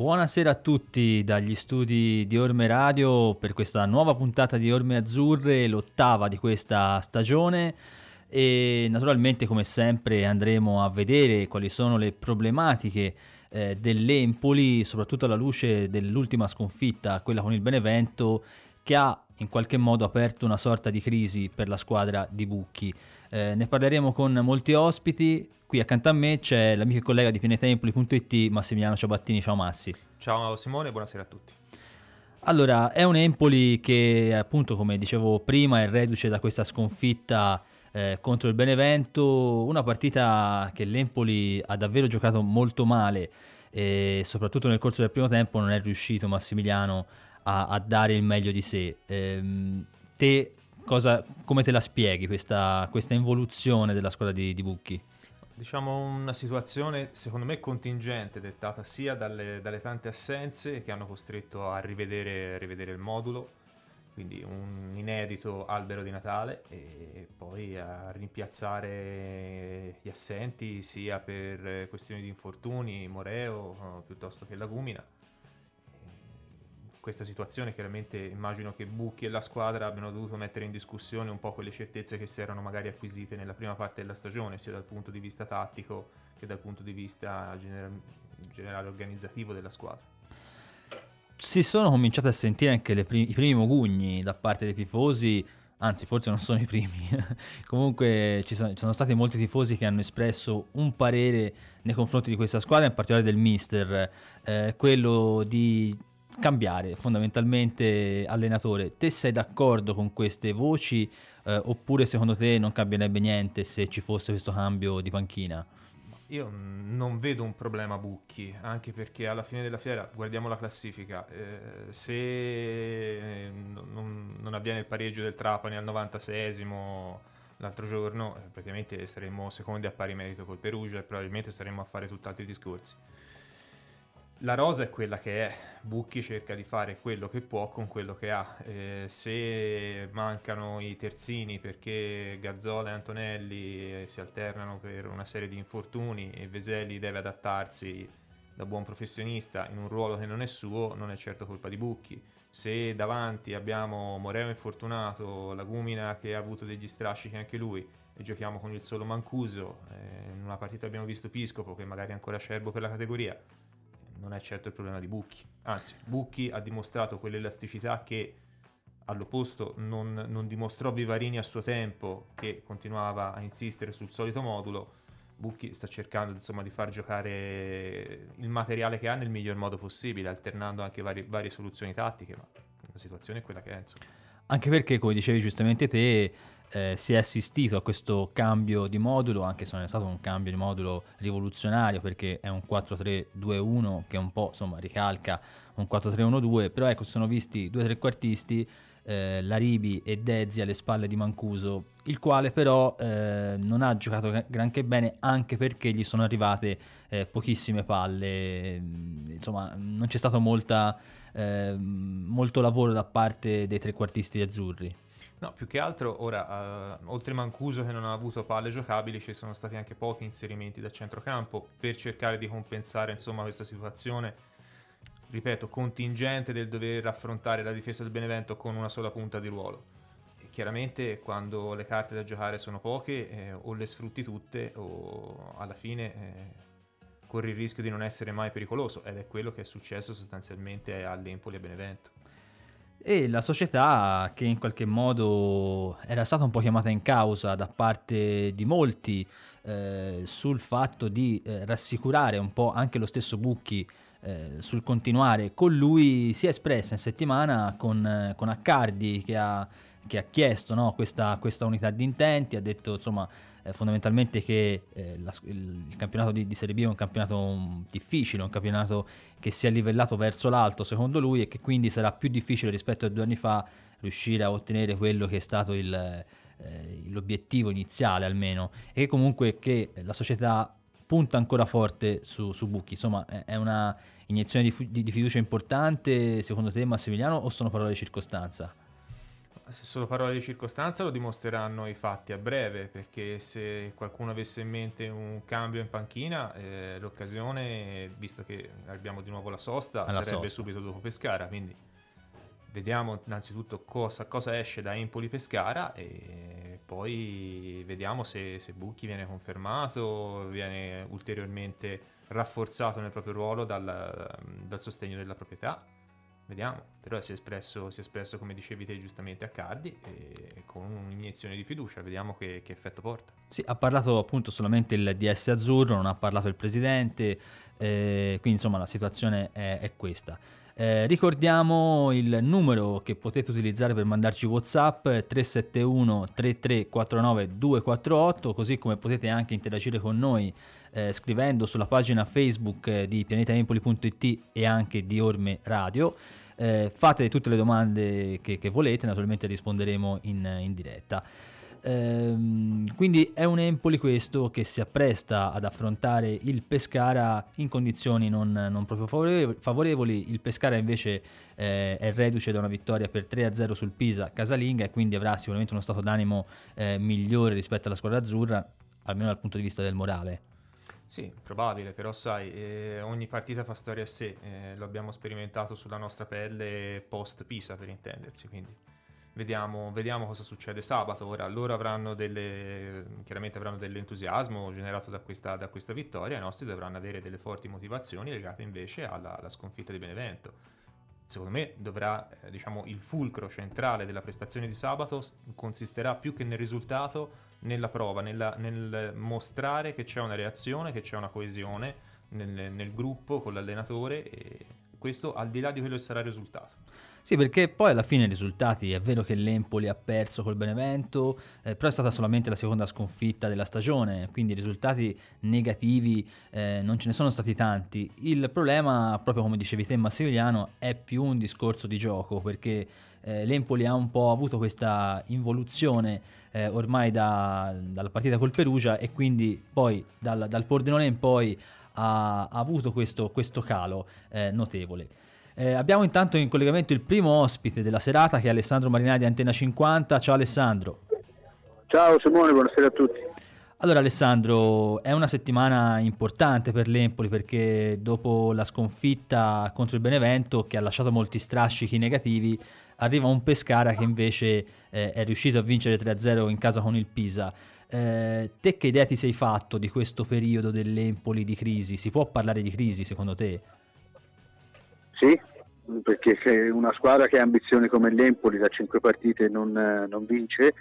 Buonasera a tutti dagli studi di Orme Radio per questa nuova puntata di Orme Azzurre, l'ottava di questa stagione e naturalmente come sempre andremo a vedere quali sono le problematiche eh, dell'Empoli, soprattutto alla luce dell'ultima sconfitta, quella con il Benevento, che ha in qualche modo aperto una sorta di crisi per la squadra di Bucchi. Eh, ne parleremo con molti ospiti. Qui accanto a me c'è l'amico e collega di pianetempoli.it Massimiliano Ciabattini. Ciao Massi. Ciao Simone, buonasera a tutti. Allora, è un Empoli che appunto, come dicevo prima, è reduce da questa sconfitta eh, contro il Benevento, una partita che l'Empoli ha davvero giocato molto male e soprattutto nel corso del primo tempo non è riuscito Massimiliano a, a dare il meglio di sé. Ehm, te cosa, come te la spieghi questa, questa, involuzione della squadra di, di Bucchi? Diciamo una situazione secondo me contingente, dettata sia dalle, dalle tante assenze che hanno costretto a rivedere, a rivedere il modulo, quindi un inedito albero di Natale e poi a rimpiazzare gli assenti sia per questioni di infortuni, Moreo piuttosto che Lagumina questa situazione chiaramente immagino che Bucchi e la squadra abbiano dovuto mettere in discussione un po' quelle certezze che si erano magari acquisite nella prima parte della stagione, sia dal punto di vista tattico che dal punto di vista gener- generale organizzativo della squadra. Si sono cominciati a sentire anche prim- i primi mogugni da parte dei tifosi, anzi forse non sono i primi, comunque ci sono, ci sono, stati molti tifosi che hanno espresso un parere nei confronti di questa squadra, in particolare del mister, eh, quello di cambiare fondamentalmente allenatore. Te sei d'accordo con queste voci eh, oppure secondo te non cambierebbe niente se ci fosse questo cambio di panchina? Io non vedo un problema Bucchi, anche perché alla fine della fiera, guardiamo la classifica, eh, se non, non, avviene il pareggio del Trapani al 96esimo l'altro giorno, eh, praticamente saremmo secondi a pari merito col Perugia e probabilmente staremmo a fare tutt'altri discorsi la rosa è quella che è, Bucchi cerca di fare quello che può con quello che ha. Eh, se mancano i terzini perché Gazzola e Antonelli eh, si alternano per una serie di infortuni e Veseli deve adattarsi da buon professionista in un ruolo che non è suo, non è certo colpa di Bucchi. Se davanti abbiamo Moreo infortunato, Lagumina che ha avuto degli strascichi anche lui e giochiamo con il solo Mancuso, eh, in una partita abbiamo visto Piscopo che magari è ancora acerbo per la categoria, non è certo il problema di Bucchi. Anzi, Bucchi ha dimostrato quell'elasticità che all'opposto non, non, dimostrò Vivarini a suo tempo, che continuava a insistere sul solito modulo. Bucchi sta cercando insomma, di far giocare il materiale che ha nel miglior modo possibile, alternando anche vari, varie soluzioni tattiche, ma la situazione è quella che è. Insomma. Anche perché, come dicevi giustamente te, eh, si è assistito a questo cambio di modulo, anche se non è stato un cambio di modulo rivoluzionario perché è un 4-3-2-1 che un po' insomma ricalca un 4-3-1-2, però ecco si sono visti due trequartisti, eh, Laribi e Dezzi alle spalle di Mancuso, il quale però eh, non ha giocato granché bene anche perché gli sono arrivate eh, pochissime palle, insomma non c'è stato molta, eh, molto lavoro da parte dei trequartisti azzurri. No, più che altro ora, uh, oltre Mancuso che non ha avuto palle giocabili, ci sono stati anche pochi inserimenti da centrocampo per cercare di compensare insomma, questa situazione, ripeto, contingente del dover affrontare la difesa del Benevento con una sola punta di ruolo. E chiaramente quando le carte da giocare sono poche, eh, o le sfrutti tutte o alla fine eh, corri il rischio di non essere mai pericoloso ed è quello che è successo sostanzialmente all'Empoli e Benevento e la società che in qualche modo era stata un po' chiamata in causa da parte di molti eh, sul fatto di eh, rassicurare un po' anche lo stesso Bucchi eh, sul continuare con lui si è espressa in settimana con, con Accardi che ha, che ha chiesto no, questa, questa unità di intenti, ha detto insomma eh, fondamentalmente che eh, la, il, campionato di, di, Serie B è un campionato um, difficile, un campionato che si è livellato verso l'alto secondo lui e che quindi sarà più difficile rispetto a due anni fa riuscire a ottenere quello che è stato il, eh, l'obiettivo iniziale almeno e comunque che la società punta ancora forte su, su Bucchi, insomma è una iniezione di, di, di fiducia importante secondo te Massimiliano o sono parole di circostanza? Se solo parole di circostanza lo dimostreranno i fatti a breve, perché se qualcuno avesse in mente un cambio in panchina, eh, l'occasione, visto che abbiamo di nuovo la sosta, Alla sarebbe sosta. subito dopo Pescara, quindi vediamo innanzitutto cosa, cosa, esce da Empoli Pescara e poi vediamo se, se Bucchi viene confermato, viene ulteriormente rafforzato nel proprio ruolo dal, dal sostegno della proprietà vediamo. Però si è, espresso, si è espresso, come dicevi te giustamente, a Cardi e con un'iniezione di fiducia, vediamo che, che, effetto porta. Sì, ha parlato appunto solamente il DS Azzurro, non ha parlato il presidente, eh, quindi insomma la situazione è, è questa. Eh, ricordiamo il numero che potete utilizzare per mandarci WhatsApp 371 3349 248, così come potete anche interagire con noi eh, scrivendo sulla pagina Facebook di pianetaempoli.it e anche di Orme Radio. Eh, fate tutte le domande che, che volete, naturalmente risponderemo in, in diretta. Ehm, quindi è un Empoli questo che si appresta ad affrontare il Pescara in condizioni non, non proprio favorevoli. Il Pescara invece eh, è reduce da una vittoria per 3-0 sul Pisa casalinga e quindi avrà sicuramente uno stato d'animo eh, migliore rispetto alla squadra azzurra, almeno dal punto di vista del morale. Sì, probabile, però sai, eh, ogni partita fa storia a sé, eh, lo abbiamo sperimentato sulla nostra pelle post Pisa per intendersi, quindi vediamo, vediamo cosa succede sabato. Ora loro avranno delle, chiaramente avranno dell'entusiasmo generato da questa, da questa vittoria, i nostri dovranno avere delle forti motivazioni legate invece alla, alla sconfitta di Benevento secondo me dovrà, eh, diciamo, il fulcro centrale della prestazione di sabato consisterà più che nel risultato nella prova, nella, nel mostrare che c'è una reazione, che c'è una coesione nel, nel gruppo con l'allenatore e questo al di là di quello che sarà il risultato. Sì, perché poi alla fine i risultati, è vero che l'Empoli ha perso col Benevento, eh, però è stata solamente la seconda sconfitta della stagione, quindi risultati negativi eh, non ce ne sono stati tanti. Il problema, proprio come dicevi te Massimiliano, è più un discorso di gioco, perché eh, l'Empoli ha un po' avuto questa involuzione eh, ormai da, dalla partita col Perugia e quindi poi dal, dal Pordenone in poi ha, ha avuto questo, questo calo eh, notevole. Eh, abbiamo intanto in collegamento il primo ospite della serata che è Alessandro Marinai di Antena 50. Ciao Alessandro. Ciao Simone, buonasera a tutti. Allora Alessandro, è una settimana importante per l'Empoli perché dopo la sconfitta contro il Benevento che ha lasciato molti strascichi negativi, arriva un Pescara che invece eh, è riuscito a vincere 3-0 in casa con il Pisa. Eh, te che idea ti sei fatto di questo periodo dell'Empoli di crisi? Si può parlare di crisi secondo te? Sì, perché una squadra che ha ambizioni come l'Empoli da cinque partite non, non vince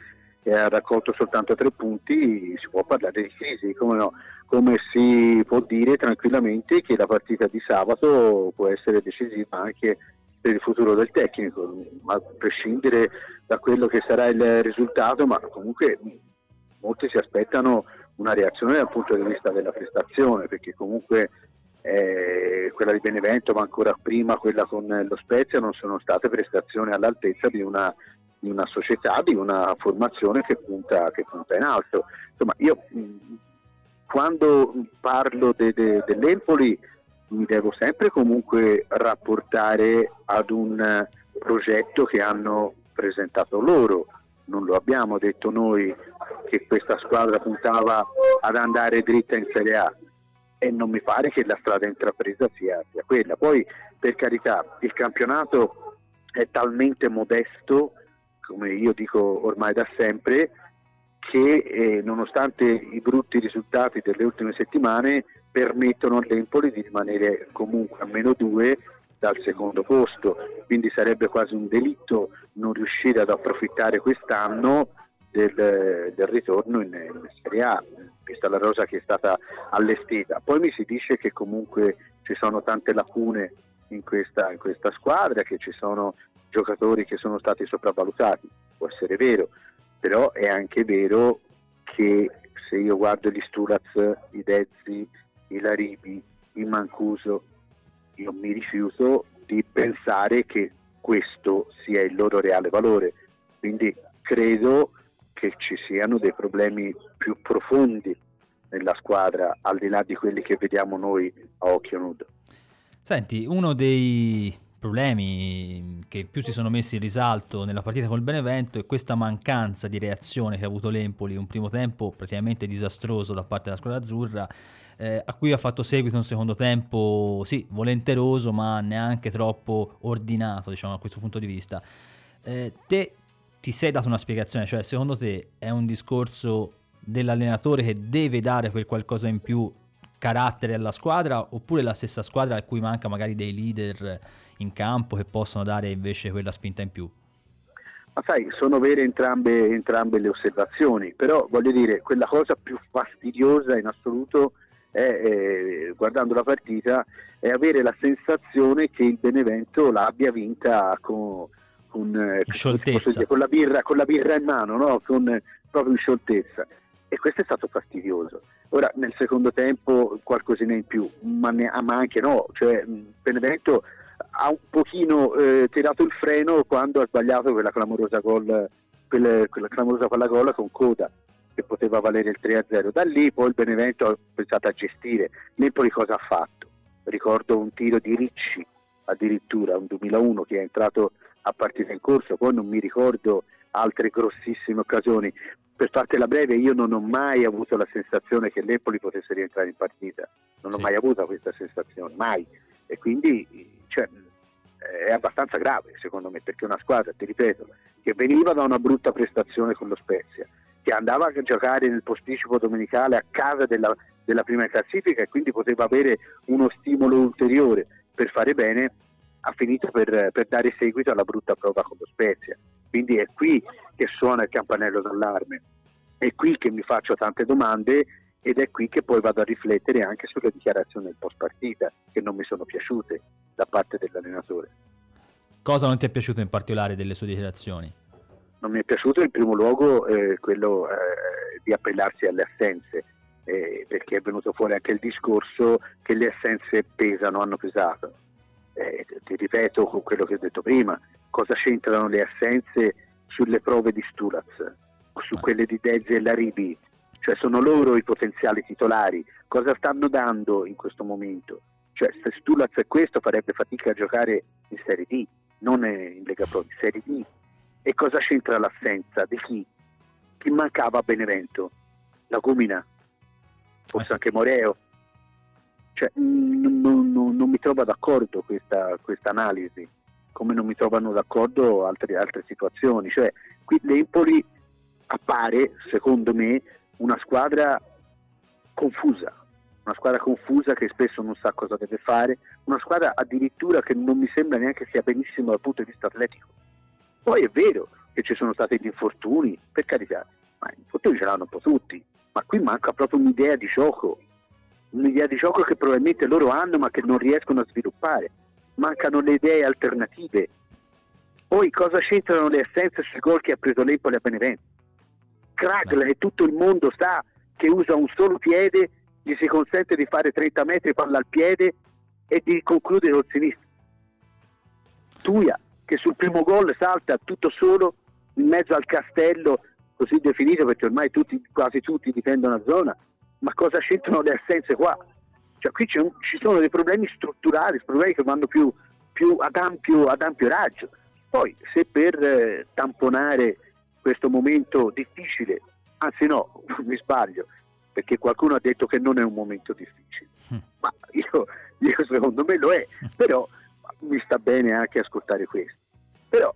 e ha raccolto soltanto tre punti, si può parlare di crisi, come, no? come si può dire tranquillamente che la partita di sabato può essere decisiva anche per il futuro del tecnico, a prescindere da quello che sarà il risultato, ma comunque molti si aspettano una reazione dal punto di vista della prestazione, perché comunque eh, quella di Benevento, ma ancora prima quella con lo Spezia, non sono state prestazioni all'altezza di una, di una società, di una formazione che punta, che punta in alto. Insomma, io quando parlo de, de, dell'Empoli mi devo sempre comunque rapportare ad un progetto che hanno presentato loro, non lo abbiamo detto noi che questa squadra puntava ad andare dritta in Serie A e non mi pare che la strada intrapresa sia, sia quella. Poi per carità il campionato è talmente modesto, come io dico ormai da sempre, che eh, nonostante i brutti risultati delle ultime settimane permettono all'Empoli di rimanere comunque a meno due dal secondo posto, quindi sarebbe quasi un delitto non riuscire ad approfittare quest'anno del, del ritorno in, in Serie A, vista la rosa che è stata allestita. Poi mi si dice che comunque ci sono tante lacune in questa, in questa squadra, che ci sono giocatori che sono stati sopravvalutati, può essere vero, però è anche vero che se io guardo gli Stulaz, i Dezzi, i Laribi, i Mancuso, io mi rifiuto di pensare che questo sia il loro reale valore. Quindi credo che ci siano dei problemi più profondi nella squadra, al di là di quelli che vediamo noi a occhio nudo. Senti, uno dei problemi che più si sono messi in risalto nella partita col Benevento e questa mancanza di reazione che ha avuto l'Empoli, un primo tempo praticamente disastroso da parte della squadra azzurra, eh, a cui ha fatto seguito un secondo tempo, sì, volenteroso, ma neanche troppo ordinato, diciamo, a questo punto di vista. Eh, te ti sei dato una spiegazione, cioè secondo te è un discorso dell'allenatore che deve dare quel qualcosa in più carattere alla squadra oppure la stessa squadra a cui manca magari dei leader in campo che possono dare invece quella spinta in più? Ma sai, sono vere entrambe, entrambe le osservazioni, però voglio dire, quella cosa più fastidiosa in assoluto è, eh, guardando la partita, è avere la sensazione che il Benevento l'abbia vinta con, con, eh, con, la, birra, con la birra in mano, no? con, proprio in scioltezza. E questo è stato fastidioso. Ora nel secondo tempo qualcosina in più, ma, ne, ma anche no, cioè Benevento ha un pochino eh, tirato il freno quando ha sbagliato quella clamorosa, gol, quella, quella clamorosa palla gol con coda che poteva valere il 3-0. Da lì poi il Benevento ha pensato a gestire. L'Empoli cosa ha fatto? Ricordo un tiro di Ricci addirittura, un 2001 che è entrato a partita in corso, poi non mi ricordo altre grossissime occasioni. Per fartela breve, io non ho mai avuto la sensazione che l'Empoli potesse rientrare in partita, non ho mai avuto questa sensazione, mai. E quindi cioè, è abbastanza grave secondo me, perché una squadra, ti ripeto, che veniva da una brutta prestazione con lo Spezia, che andava a giocare nel posticipo domenicale a casa della, della prima classifica e quindi poteva avere uno stimolo ulteriore per fare bene, ha finito per, per dare seguito alla brutta prova con lo Spezia. Quindi è qui che suona il campanello d'allarme, è qui che mi faccio tante domande ed è qui che poi vado a riflettere anche sulle dichiarazioni del post partita che non mi sono piaciute da parte dell'allenatore. Cosa non ti è piaciuto in particolare delle sue dichiarazioni? Non mi è piaciuto in primo luogo eh, quello eh, di appellarsi alle assenze, eh, perché è venuto fuori anche il discorso che le assenze pesano, hanno pesato. Eh, ti ripeto con quello che ho detto prima, cosa c'entrano le assenze sulle prove di Stulaz, su quelle di Dezzi e Laribi, cioè sono loro i potenziali titolari, cosa stanno dando in questo momento? Cioè se Stulaz è questo farebbe fatica a giocare in Serie D, non in Lega Pro, in Serie D. E cosa c'entra l'assenza? Di chi? Chi mancava a Benevento? La Gumina? Forse anche Moreo? Cioè, non, non, non, mi trovo d'accordo questa, questa, analisi, come non mi trovano d'accordo altre, altre situazioni. Cioè, qui l'Empoli appare, secondo me, una squadra confusa, una squadra confusa che spesso non sa cosa deve fare, una squadra addirittura che non mi sembra neanche sia benissimo dal punto di vista atletico. Poi è vero che ci sono stati gli infortuni, per carità, ma gli infortuni ce l'hanno un po' tutti, ma qui manca proprio un'idea di gioco, un'idea di gioco che probabilmente loro hanno ma che non riescono a sviluppare, mancano le idee alternative. Poi cosa c'entrano le assenze sui gol che ha preso l'Empoli a Benevento? Kragl che tutto il mondo sa che usa un solo piede, gli si consente di fare 30 metri palla al piede e di concludere col sinistro. Tuia che sul primo gol salta tutto solo in mezzo al castello così definito perché ormai tutti, quasi tutti difendono la zona, ma cosa c'entrano le assenze qua? Cioè qui un, ci sono dei problemi strutturali, problemi che vanno più, più ad, ampio, ad, ampio, raggio. Poi se per eh, tamponare questo momento difficile, anzi no, mi sbaglio, perché qualcuno ha detto che non è un momento difficile, mm. ma io, io secondo me lo è, però mi sta bene anche ascoltare questo. Però,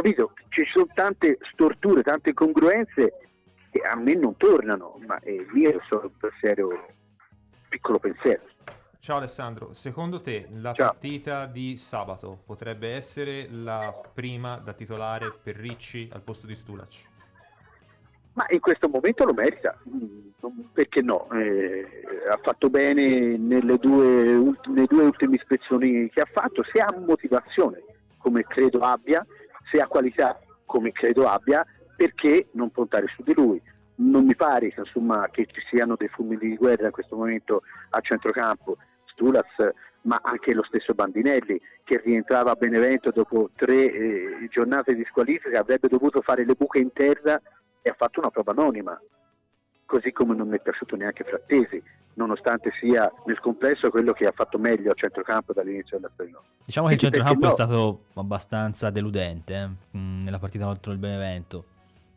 capito, ci sono tante storture, tante incongruenze che a me non tornano, ma eh, io sono un pensiero, piccolo pensiero. Ciao Alessandro, secondo te la Ciao. partita di sabato potrebbe essere la prima da titolare per Ricci al posto di Stulac? Ma in questo momento lo merita, mm, perché no? Eh, ha fatto bene nelle due, ultime, due ultime ispezioni che ha fatto, se ha motivazione, come credo abbia, se ha qualità, come credo abbia, perché non puntare su di lui? Non mi pare insomma, che ci siano dei fulmini di guerra in questo momento a centrocampo. Stulas, ma anche lo stesso Bandinelli che rientrava a Benevento dopo tre eh, giornate di squalifica, avrebbe dovuto fare le buche in terra e ha fatto una prova anonima, così come non mi è piaciuto neanche Frattesi nonostante sia nel complesso quello che ha fatto meglio a centrocampo dall'inizio della stagione. Diciamo che il centrocampo no? è stato abbastanza deludente eh? nella partita contro il Benevento.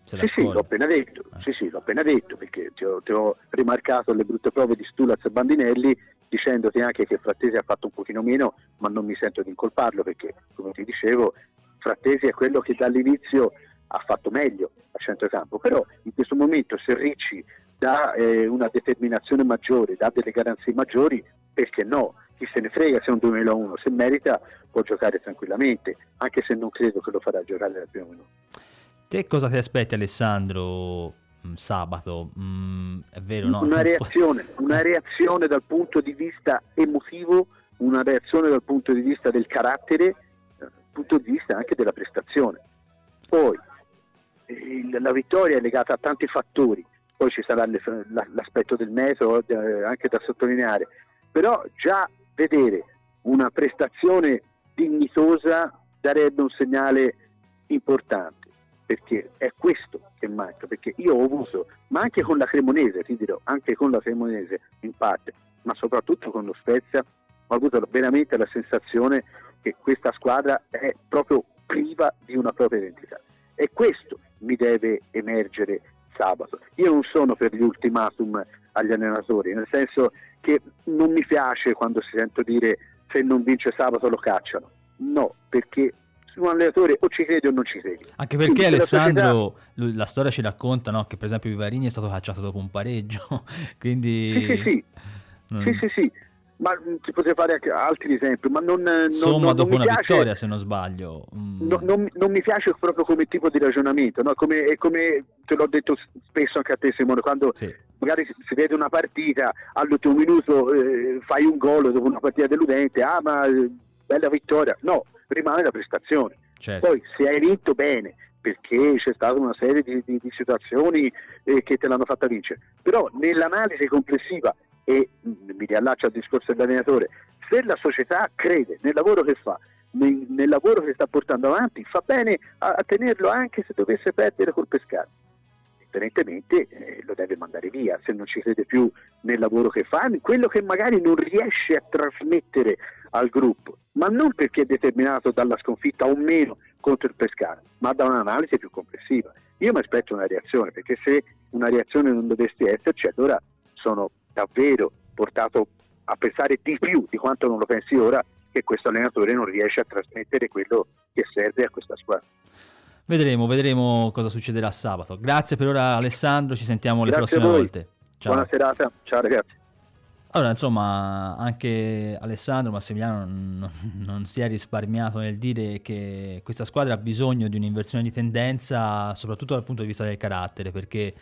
sì, sì, l'ho appena detto, eh. sì, sì, l'ho appena detto perché ti ho, ti ho, rimarcato le brutte prove di Stulaz e Bandinelli dicendoti anche che Frattesi ha fatto un pochino meno, ma non mi sento di incolparlo perché, come ti dicevo, Frattesi è quello che dall'inizio ha fatto meglio a centrocampo, però in questo momento se Ricci dà eh, una determinazione maggiore, dà delle garanzie maggiori, perché no? Chi se ne frega se è un 2001, se merita può giocare tranquillamente, anche se non credo che lo farà giocare dal primo minuto. Te cosa ti aspetti Alessandro mm, sabato? Mm, è vero, no? Una reazione, una reazione dal punto di vista emotivo, una reazione dal punto di vista del carattere, dal punto di vista anche della prestazione. Poi la vittoria è legata a tanti fattori, poi ci sarà l'aspetto del metodo eh, anche da sottolineare, però già vedere una prestazione dignitosa darebbe un segnale importante, perché è questo che manca, perché io ho avuto, ma anche con la Cremonese, ti dirò, anche con la Cremonese in parte, ma soprattutto con lo Spezia, ho avuto veramente la sensazione che questa squadra è proprio priva di una propria identità. E questo mi deve emergere sabato. Io non sono per gli ultimatum agli allenatori, nel senso che non mi piace quando si sento dire se non vince sabato lo cacciano. No, perché un allenatore o ci credi o non ci credi. Anche perché Quindi Alessandro, la, società... la, storia ci racconta no? che per esempio Vivarini è stato cacciato dopo un pareggio, quindi... Sì, sì, sì. Mm. sì, sì, sì ma si potrebbe fare anche altri esempi, ma non, non Insomma, non, dopo non una piace, vittoria, se non sbaglio. Mm. No, non, mi piace proprio come tipo di ragionamento, no? come, come, te l'ho detto spesso anche a te Simone, quando sì. magari si vede una partita, all'ultimo minuto eh, fai un gol dopo una partita deludente, ah ma eh, bella vittoria, no, rimane la prestazione. Certo. Poi se hai vinto bene, perché c'è stata una serie di, di, di situazioni eh, che te l'hanno fatta vincere, però nell'analisi complessiva e mm, mi riallaccio al discorso dell'allenatore, se la società crede nel lavoro che fa, nel, nel lavoro che sta portando avanti, fa bene a, a, tenerlo anche se dovesse perdere col pescato. Evidentemente eh, lo deve mandare via se non ci crede più nel lavoro che fa, quello che magari non riesce a trasmettere al gruppo, ma non perché è determinato dalla sconfitta o meno contro il pescato, ma da un'analisi più complessiva. Io mi aspetto una reazione, perché se una reazione non dovesse esserci, allora sono davvero portato a pensare di più di quanto non lo pensi ora che questo allenatore non riesce a trasmettere quello che serve a questa squadra. Vedremo, vedremo cosa succederà sabato. Grazie per ora Alessandro, ci sentiamo Grazie le prossime volte. Ciao. Buona serata, ciao ragazzi. Allora, insomma, anche Alessandro Massimiliano non, non, si è risparmiato nel dire che questa squadra ha bisogno di un'inversione di tendenza, soprattutto dal punto di vista del carattere, perché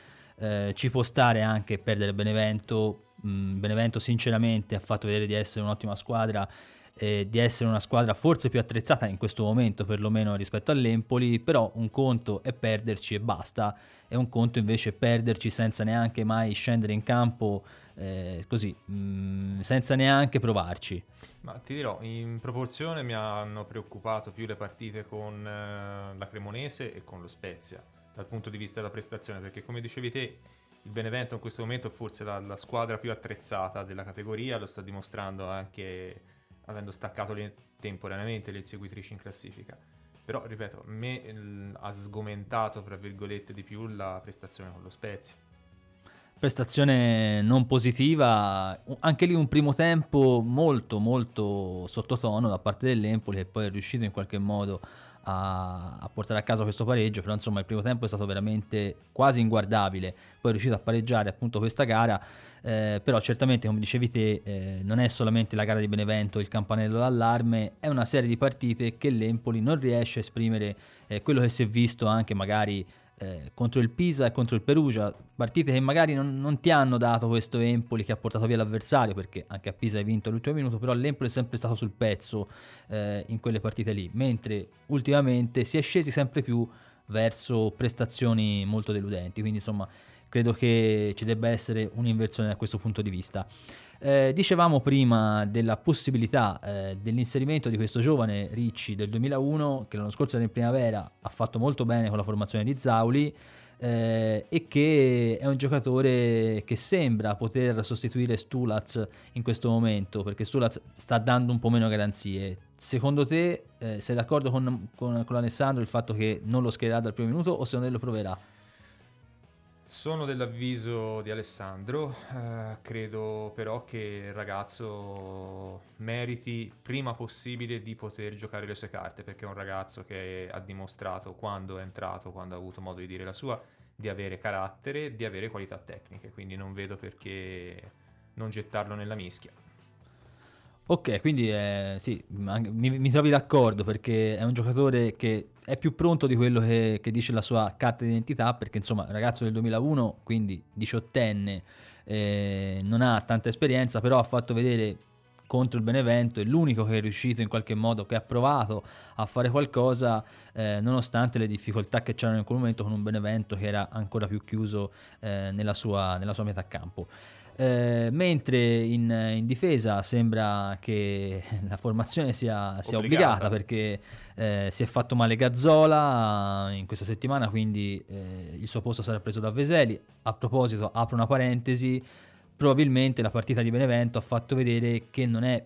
eh, ci può stare anche perdere Benevento. Mm, Benevento sinceramente ha fatto vedere di essere un'ottima squadra, eh, di essere una squadra forse più attrezzata in questo momento perlomeno rispetto all'Empoli, però un conto è perderci e basta, e un conto invece è perderci senza neanche mai scendere in campo eh, così, mh, mm, senza neanche provarci. Ma ti dirò, in proporzione mi hanno preoccupato più le partite con eh, la Cremonese e con lo Spezia dal punto di vista della prestazione, perché come dicevi te, il Benevento in questo momento è forse la, la squadra più attrezzata della categoria, lo sta dimostrando anche avendo staccato le, temporaneamente le inseguitrici in classifica. Però, ripeto, a me il, ha sgomentato, tra virgolette, di più la prestazione con lo Spezia. Prestazione non positiva, anche lì un primo tempo molto molto sottotono da parte dell'Empoli che poi è riuscito in qualche modo a, a, portare a casa questo pareggio, però insomma il primo tempo è stato veramente quasi inguardabile, poi è riuscito a pareggiare appunto questa gara, eh, però certamente come dicevi te eh, non è solamente la gara di Benevento il campanello d'allarme, è una serie di partite che l'Empoli non riesce a esprimere eh, quello che si è visto anche magari eh, contro il Pisa e contro il Perugia, partite che magari non, non, ti hanno dato questo Empoli che ha portato via l'avversario, perché anche a Pisa hai vinto all'ultimo minuto, però l'Empoli è sempre stato sul pezzo eh, in quelle partite lì, mentre ultimamente si è scesi sempre più verso prestazioni molto deludenti, quindi insomma credo che ci debba essere un'inversione da questo punto di vista. Eh, dicevamo prima della possibilità eh, dell'inserimento di questo giovane Ricci del 2001 che l'anno scorso era in primavera ha fatto molto bene con la formazione di Zauli. eh, e che è un giocatore che sembra poter sostituire Stulaz in questo momento perché Stulaz sta dando un po' meno garanzie. Secondo te eh, sei d'accordo con, con, con Alessandro il fatto che non lo schiererà dal primo minuto o secondo te lo proverà? Sono dell'avviso di Alessandro, eh, credo però che il ragazzo meriti prima possibile di poter giocare le sue carte, perché è un ragazzo che ha dimostrato quando è entrato, quando ha avuto modo di dire la sua, di avere carattere, di avere qualità tecniche, quindi non vedo perché non gettarlo nella mischia. Ok, quindi eh, sì, mi, mi, trovi d'accordo perché è un giocatore che è più pronto di quello che, che dice la sua carta d'identità perché insomma ragazzo del 2001, quindi diciottenne, eh, non ha tanta esperienza, però ha fatto vedere contro il Benevento, è l'unico che è riuscito in qualche modo, che ha provato a fare qualcosa eh, nonostante le difficoltà che c'erano in quel momento con un Benevento che era ancora più chiuso eh, nella, sua, nella sua metà campo. Eh, mentre in, in, difesa sembra che la formazione sia, sia obbligata. perché eh, si è fatto male Gazzola in questa settimana, quindi eh, il suo posto sarà preso da Veseli. A proposito, apro una parentesi, probabilmente la partita di Benevento ha fatto vedere che non è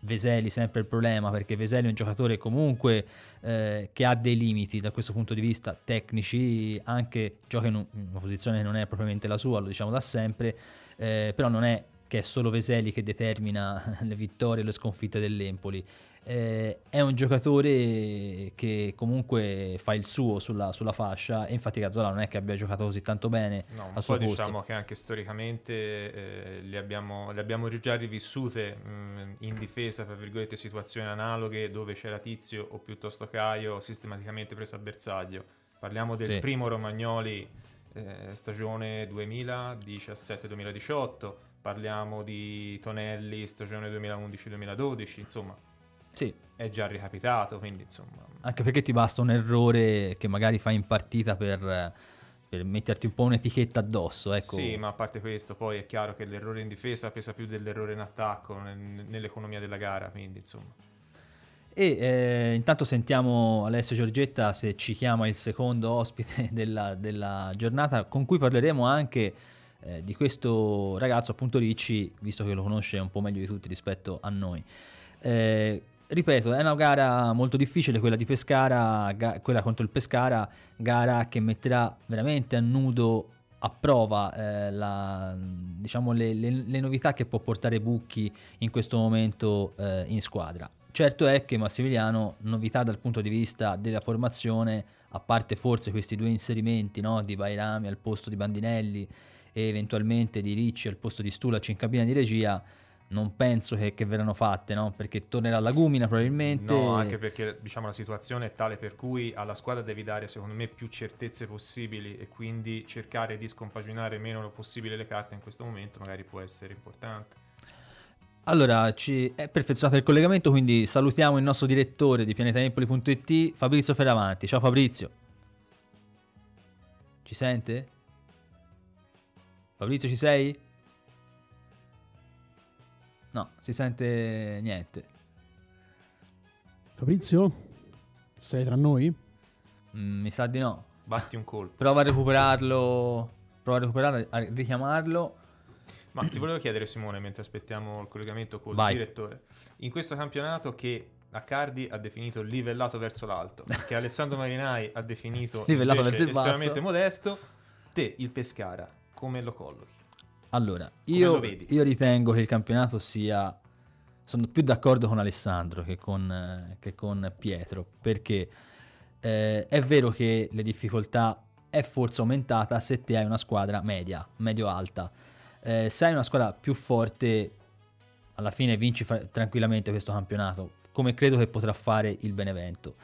Veseli sempre il problema perché Veseli è un giocatore comunque eh, che ha dei limiti da questo punto di vista tecnici, anche gioca in, un, in una posizione che non è propriamente la sua, lo diciamo da sempre, eh, però non è che è solo Veseli che determina le vittorie e le sconfitte dell'Empoli. Eh, è un giocatore che comunque fa il suo sulla, sulla fascia e infatti Gazzola non è che abbia giocato così tanto bene no, al suo diciamo che anche storicamente eh, le, abbiamo, le, abbiamo, già rivissute mh, in difesa tra virgolette situazioni analoghe dove c'era Tizio o piuttosto Caio sistematicamente preso a bersaglio parliamo del sì. primo Romagnoli eh, stagione 2017-2018 parliamo di Tonelli stagione 2011-2012 insomma sì. È già ricapitato, quindi insomma... Anche perché ti basta un errore che magari fai in partita per, per metterti un po' un'etichetta addosso, ecco. Sì, ma a parte questo, poi è chiaro che l'errore in difesa pesa più dell'errore in attacco nell'economia della gara, quindi insomma... E eh, intanto sentiamo Alessio Giorgetta se ci chiama il secondo ospite della, della giornata, con cui parleremo anche eh, di questo ragazzo, appunto Ricci, visto che lo conosce un po' meglio di tutti rispetto a noi. Eh, ripeto, è una gara molto difficile quella di Pescara, ga- quella contro il Pescara, gara che metterà veramente a nudo a prova eh, la, diciamo, le, le, le, novità che può portare Bucchi in questo momento eh, in squadra. Certo è che Massimiliano, novità dal punto di vista della formazione, a parte forse questi due inserimenti no, di Bairami al posto di Bandinelli e eventualmente di Ricci al posto di Stulac in cabina di regia, non penso che, che verranno fatte, no? Perché tornerà Lagumina probabilmente. No, anche perché diciamo la situazione è tale per cui alla squadra devi dare secondo me più certezze possibili e quindi cercare di scompaginare meno possibile le carte in questo momento magari può essere importante. Allora, ci è perfezionato il collegamento, quindi salutiamo il nostro direttore di pianetempoli.it, Fabrizio Ferravanti. Ciao Fabrizio. Ci sente? Fabrizio, ci sei? No, si sente niente. Fabrizio? Sei tra noi? Mm, mi sa di no. Batti un colpo. Prova a recuperarlo. Prova a recuperarlo, a richiamarlo. Ma ti volevo chiedere, Simone, mentre aspettiamo il collegamento col Vai. direttore, in questo campionato che Accardi ha definito livellato verso l'alto, che Alessandro Marinai ha definito livellato verso il estremamente basso. modesto, te, il Pescara, come lo collochi? Allora, io, io, ritengo che il campionato sia... Sono più d'accordo con Alessandro che con, eh, che con Pietro, perché eh, è vero che le difficoltà è forse aumentata se te hai una squadra media, medio-alta. Eh, se hai una squadra più forte, alla fine vinci fa- tranquillamente questo campionato, come credo che potrà fare il Benevento.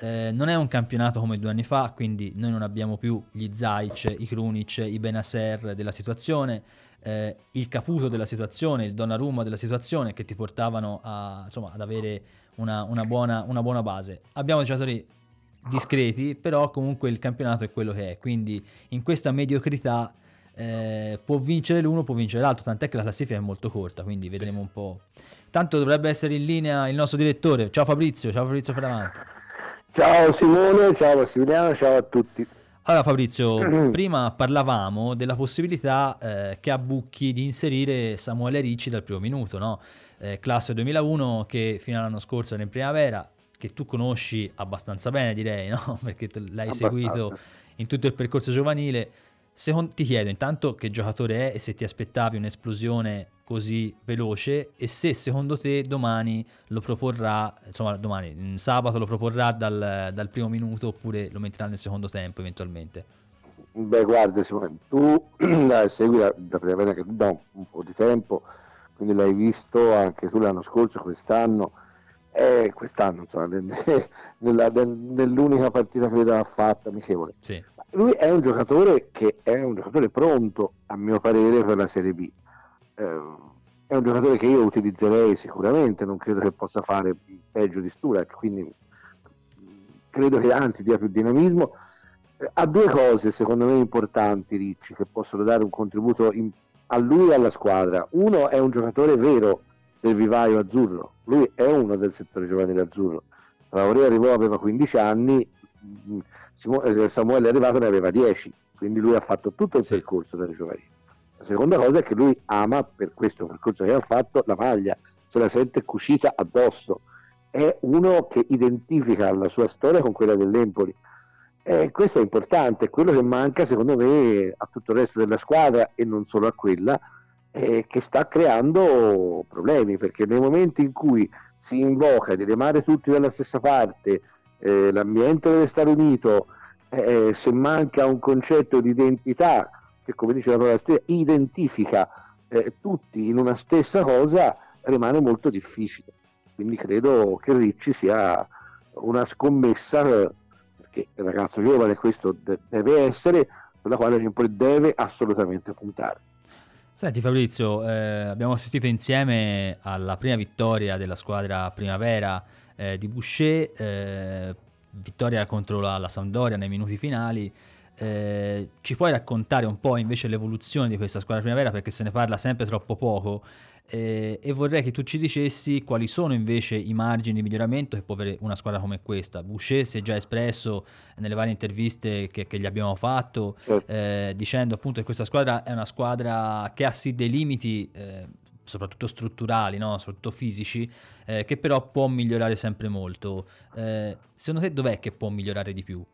Eh, non è un campionato come due anni fa, quindi noi non abbiamo più gli Zaic, i Krunic, i Benaser della situazione eh, il Caputo della situazione, il Donnarumma della situazione che ti portavano a, insomma, ad avere una, una, buona, una buona base. Abbiamo giocatori discreti, però comunque il campionato è quello che è, quindi in questa mediocrità eh, può vincere l'uno, può vincere l'altro, tant'è che la classifica è molto corta, quindi vedremo sì. un po'. Tanto dovrebbe essere in linea il nostro direttore. Ciao Fabrizio, ciao Fabrizio Ferravanti. Ciao Simone, ciao Massimiliano, ciao a tutti. Allora Fabrizio, prima parlavamo della possibilità eh, che ha Bucchi di inserire Samuele Ricci dal primo minuto, no? eh, classe 2001 che fino all'anno scorso era in primavera, che tu conosci abbastanza bene direi, no? perché l'hai abbastanza. seguito in tutto il percorso giovanile. Secondo, ti chiedo intanto che giocatore è e se ti aspettavi un'esplosione così veloce e se secondo te domani lo proporrà, insomma domani, sabato lo proporrà dal, dal primo minuto oppure lo metterà nel secondo tempo eventualmente. Beh guarda tu la segui da, da primavera che da un, un, po' di tempo, quindi l'hai visto anche tu l'anno scorso, quest'anno, e quest'anno insomma, nella, nell'unica partita che ha fatta amichevole. Sì lui è un giocatore che è un giocatore pronto, a mio parere, per la Serie B. Eh, è un giocatore che io utilizzerei sicuramente, non credo che possa fare peggio di Sturac, quindi credo che anzi dia più dinamismo. Eh, ha due cose secondo me importanti Ricci che possono dare un contributo in, a lui e alla squadra. Uno è un giocatore vero del vivaio azzurro, lui è uno del settore giovanile azzurro. Traoré arrivò, aveva 15 anni, eh, Samuele è arrivato ne aveva 10, quindi lui ha fatto tutto il sì. percorso delle giovanili. La seconda cosa è che lui ama, per questo percorso che ha fatto, la maglia, se la sente cucita addosso. È uno che identifica la sua storia con quella dell'Empoli. E questo è importante, è quello che manca secondo me a tutto il resto della squadra e non solo a quella, eh, che sta creando problemi, perché nei momenti in cui si invoca di remare tutti dalla stessa parte, eh, l'ambiente deve stare unito, eh, se manca un concetto di identità che come dice la parola stessa identifica eh, tutti in una stessa cosa, rimane molto difficile. Quindi credo che Ricci sia una scommessa, perché il ragazzo giovane questo de- deve essere, sulla quale deve assolutamente puntare. Senti Fabrizio, eh, abbiamo assistito insieme alla prima vittoria della squadra primavera eh, di Boucher, eh, vittoria contro la, la, Sampdoria nei minuti finali. Eh, ci puoi raccontare un po' invece l'evoluzione di questa squadra primavera perché se ne parla sempre troppo poco eh, e vorrei che tu ci dicessi quali sono invece i margini di miglioramento che può avere una squadra come questa. Boucher si è già espresso nelle varie interviste che, che gli abbiamo fatto certo. eh, dicendo appunto che questa squadra è una squadra che ha sì dei limiti eh, soprattutto strutturali, no? soprattutto fisici, eh, che però può migliorare sempre molto. Eh, secondo te dov'è che può migliorare di più?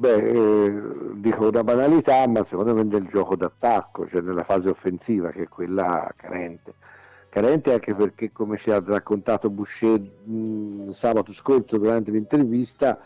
Beh, eh, dico una banalità, ma secondo me nel gioco d'attacco, cioè nella fase offensiva, che è quella carente. Carente anche perché, come ci ha raccontato Boucher mh, sabato scorso durante l'intervista,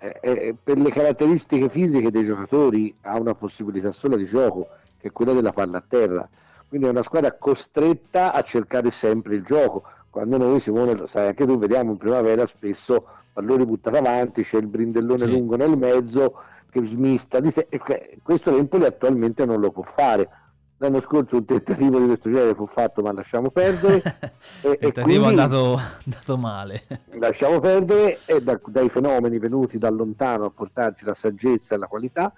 eh, eh, per le caratteristiche fisiche dei giocatori ha una possibilità sola di gioco, che è quella della palla a terra quindi è una squadra costretta a cercare sempre il gioco. Quando noi, Simone, lo sai anche tu, vediamo in primavera spesso palloni buttati avanti, c'è il brindellone sì. lungo nel mezzo che smista di te. questo l'Empoli attualmente non lo può fare. L'anno scorso un tentativo di questo genere fu fatto, ma lasciamo perdere. il tentativo è andato, andato, male. Lasciamo perdere e da, dai fenomeni venuti da lontano a portarci la saggezza e la qualità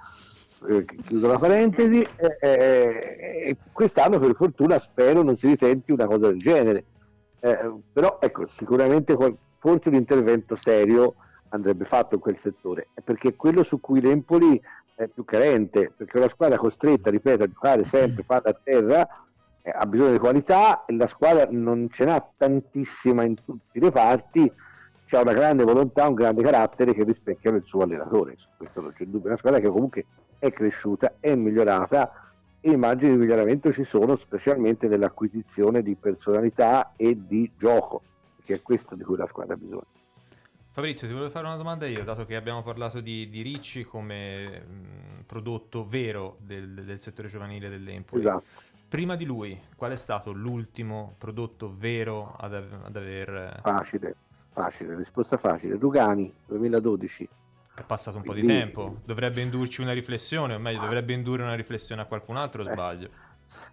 eh, chiudo la parentesi, eh, eh, quest'anno per fortuna spero non si ritenti una cosa del genere. Eh, però ecco, sicuramente forse un intervento serio andrebbe fatto in quel settore, perché è quello su cui l'Empoli è più carente, perché una squadra costretta, ripeto, a giocare sempre palla a terra eh, ha bisogno di qualità e la squadra non ce n'ha tantissima in tutti i reparti, c'è una grande volontà, un grande carattere che rispecchiano il suo allenatore, su questo non c'è dubbio, una squadra che comunque è cresciuta, è migliorata e i margini di miglioramento ci sono specialmente nell'acquisizione di personalità e di gioco, che è questo di cui la squadra ha bisogno. Fabrizio, ti volevo fare una domanda io, dato che abbiamo parlato di, di Ricci come mh, prodotto vero del, del, settore giovanile dell'Empoli. Esatto. Prima di lui, qual è stato l'ultimo prodotto vero ad, ad aver... Facile, facile, risposta facile. Rugani, 2012. È passato un po' di tempo, dovrebbe indurci una riflessione, o meglio, dovrebbe indurre una riflessione a qualcun altro o sbaglio?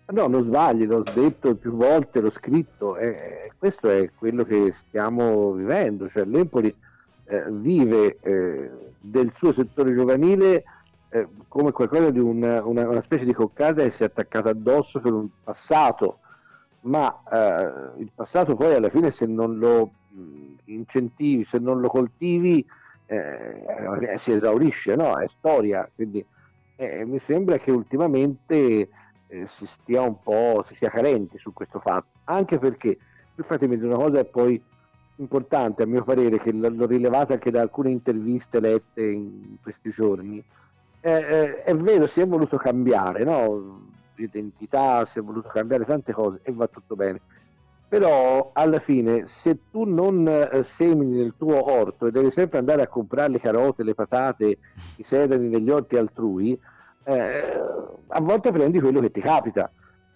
No, non sbagli, l'ho detto più volte, l'ho scritto, eh, questo è quello che stiamo vivendo, cioè l'Empoli eh, vive eh, del suo settore giovanile eh, come qualcosa di una, una, una, specie di coccata che si è attaccata addosso per un passato, ma eh, il passato poi alla fine se non lo incentivi, se non lo coltivi, eh, si esaurisce, no? È storia, quindi eh, mi sembra che ultimamente eh, si stia un po', si sia carenti su questo fatto, anche perché, fatemi dire una cosa poi importante a mio parere, che l'ho rilevata anche da alcune interviste lette in questi giorni, eh, è vero, si è voluto cambiare, no? L'identità, si è voluto cambiare tante cose e va tutto bene. Però alla fine, se tu non eh, semini nel tuo orto e devi sempre andare a comprare le carote, le patate, i sedani negli orti altrui, eh, a volte prendi quello che ti capita.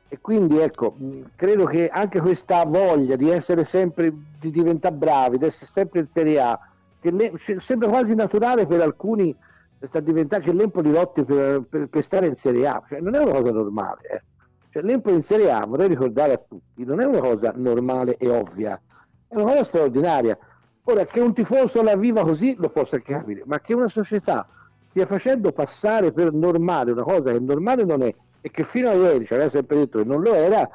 E quindi ecco, credo che anche questa voglia di essere sempre, di diventare bravi, di essere sempre in Serie A, che le, sembra quasi naturale per alcuni sta diventando che l'Empoli lotti per, per, per, stare in Serie A, cioè, non è una cosa normale. Eh. Cioè, L'Empoli in Serie A, vorrei ricordare a tutti, non è una cosa normale e ovvia, è una cosa straordinaria. Ora, che un tifoso la viva così lo posso anche capire, ma che una società stia facendo passare per normale una cosa che normale non è e che fino a ieri ci aveva sempre detto che non lo era,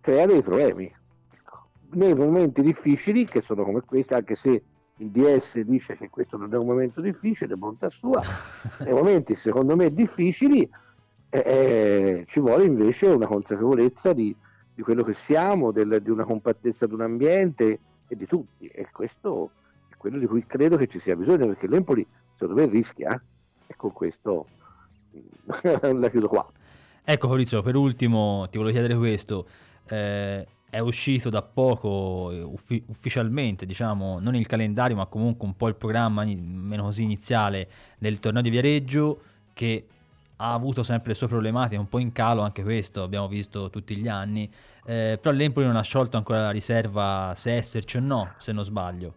crea dei problemi. Ecco, nei momenti difficili, che sono come questi, anche se il DS dice che questo non è un momento difficile, bontà sua, nei momenti secondo me difficili eh, ci vuole invece una consapevolezza di, di quello che siamo, del, di una compattezza di un ambiente e di tutti e questo è quello di cui credo che ci sia bisogno perché l'Empoli secondo me rischia e con questo la chiudo qua. Ecco Fabrizio, per ultimo ti volevo chiedere questo. Eh, è uscito da poco eh, uffi- ufficialmente, diciamo, non il calendario, ma comunque un po' il programma meno così iniziale del torneo di Viareggio che ha avuto sempre le sue problematiche, un po' in calo anche questo, abbiamo visto tutti gli anni, eh, però l'Empoli non ha sciolto ancora la riserva se esserci o no, se non sbaglio.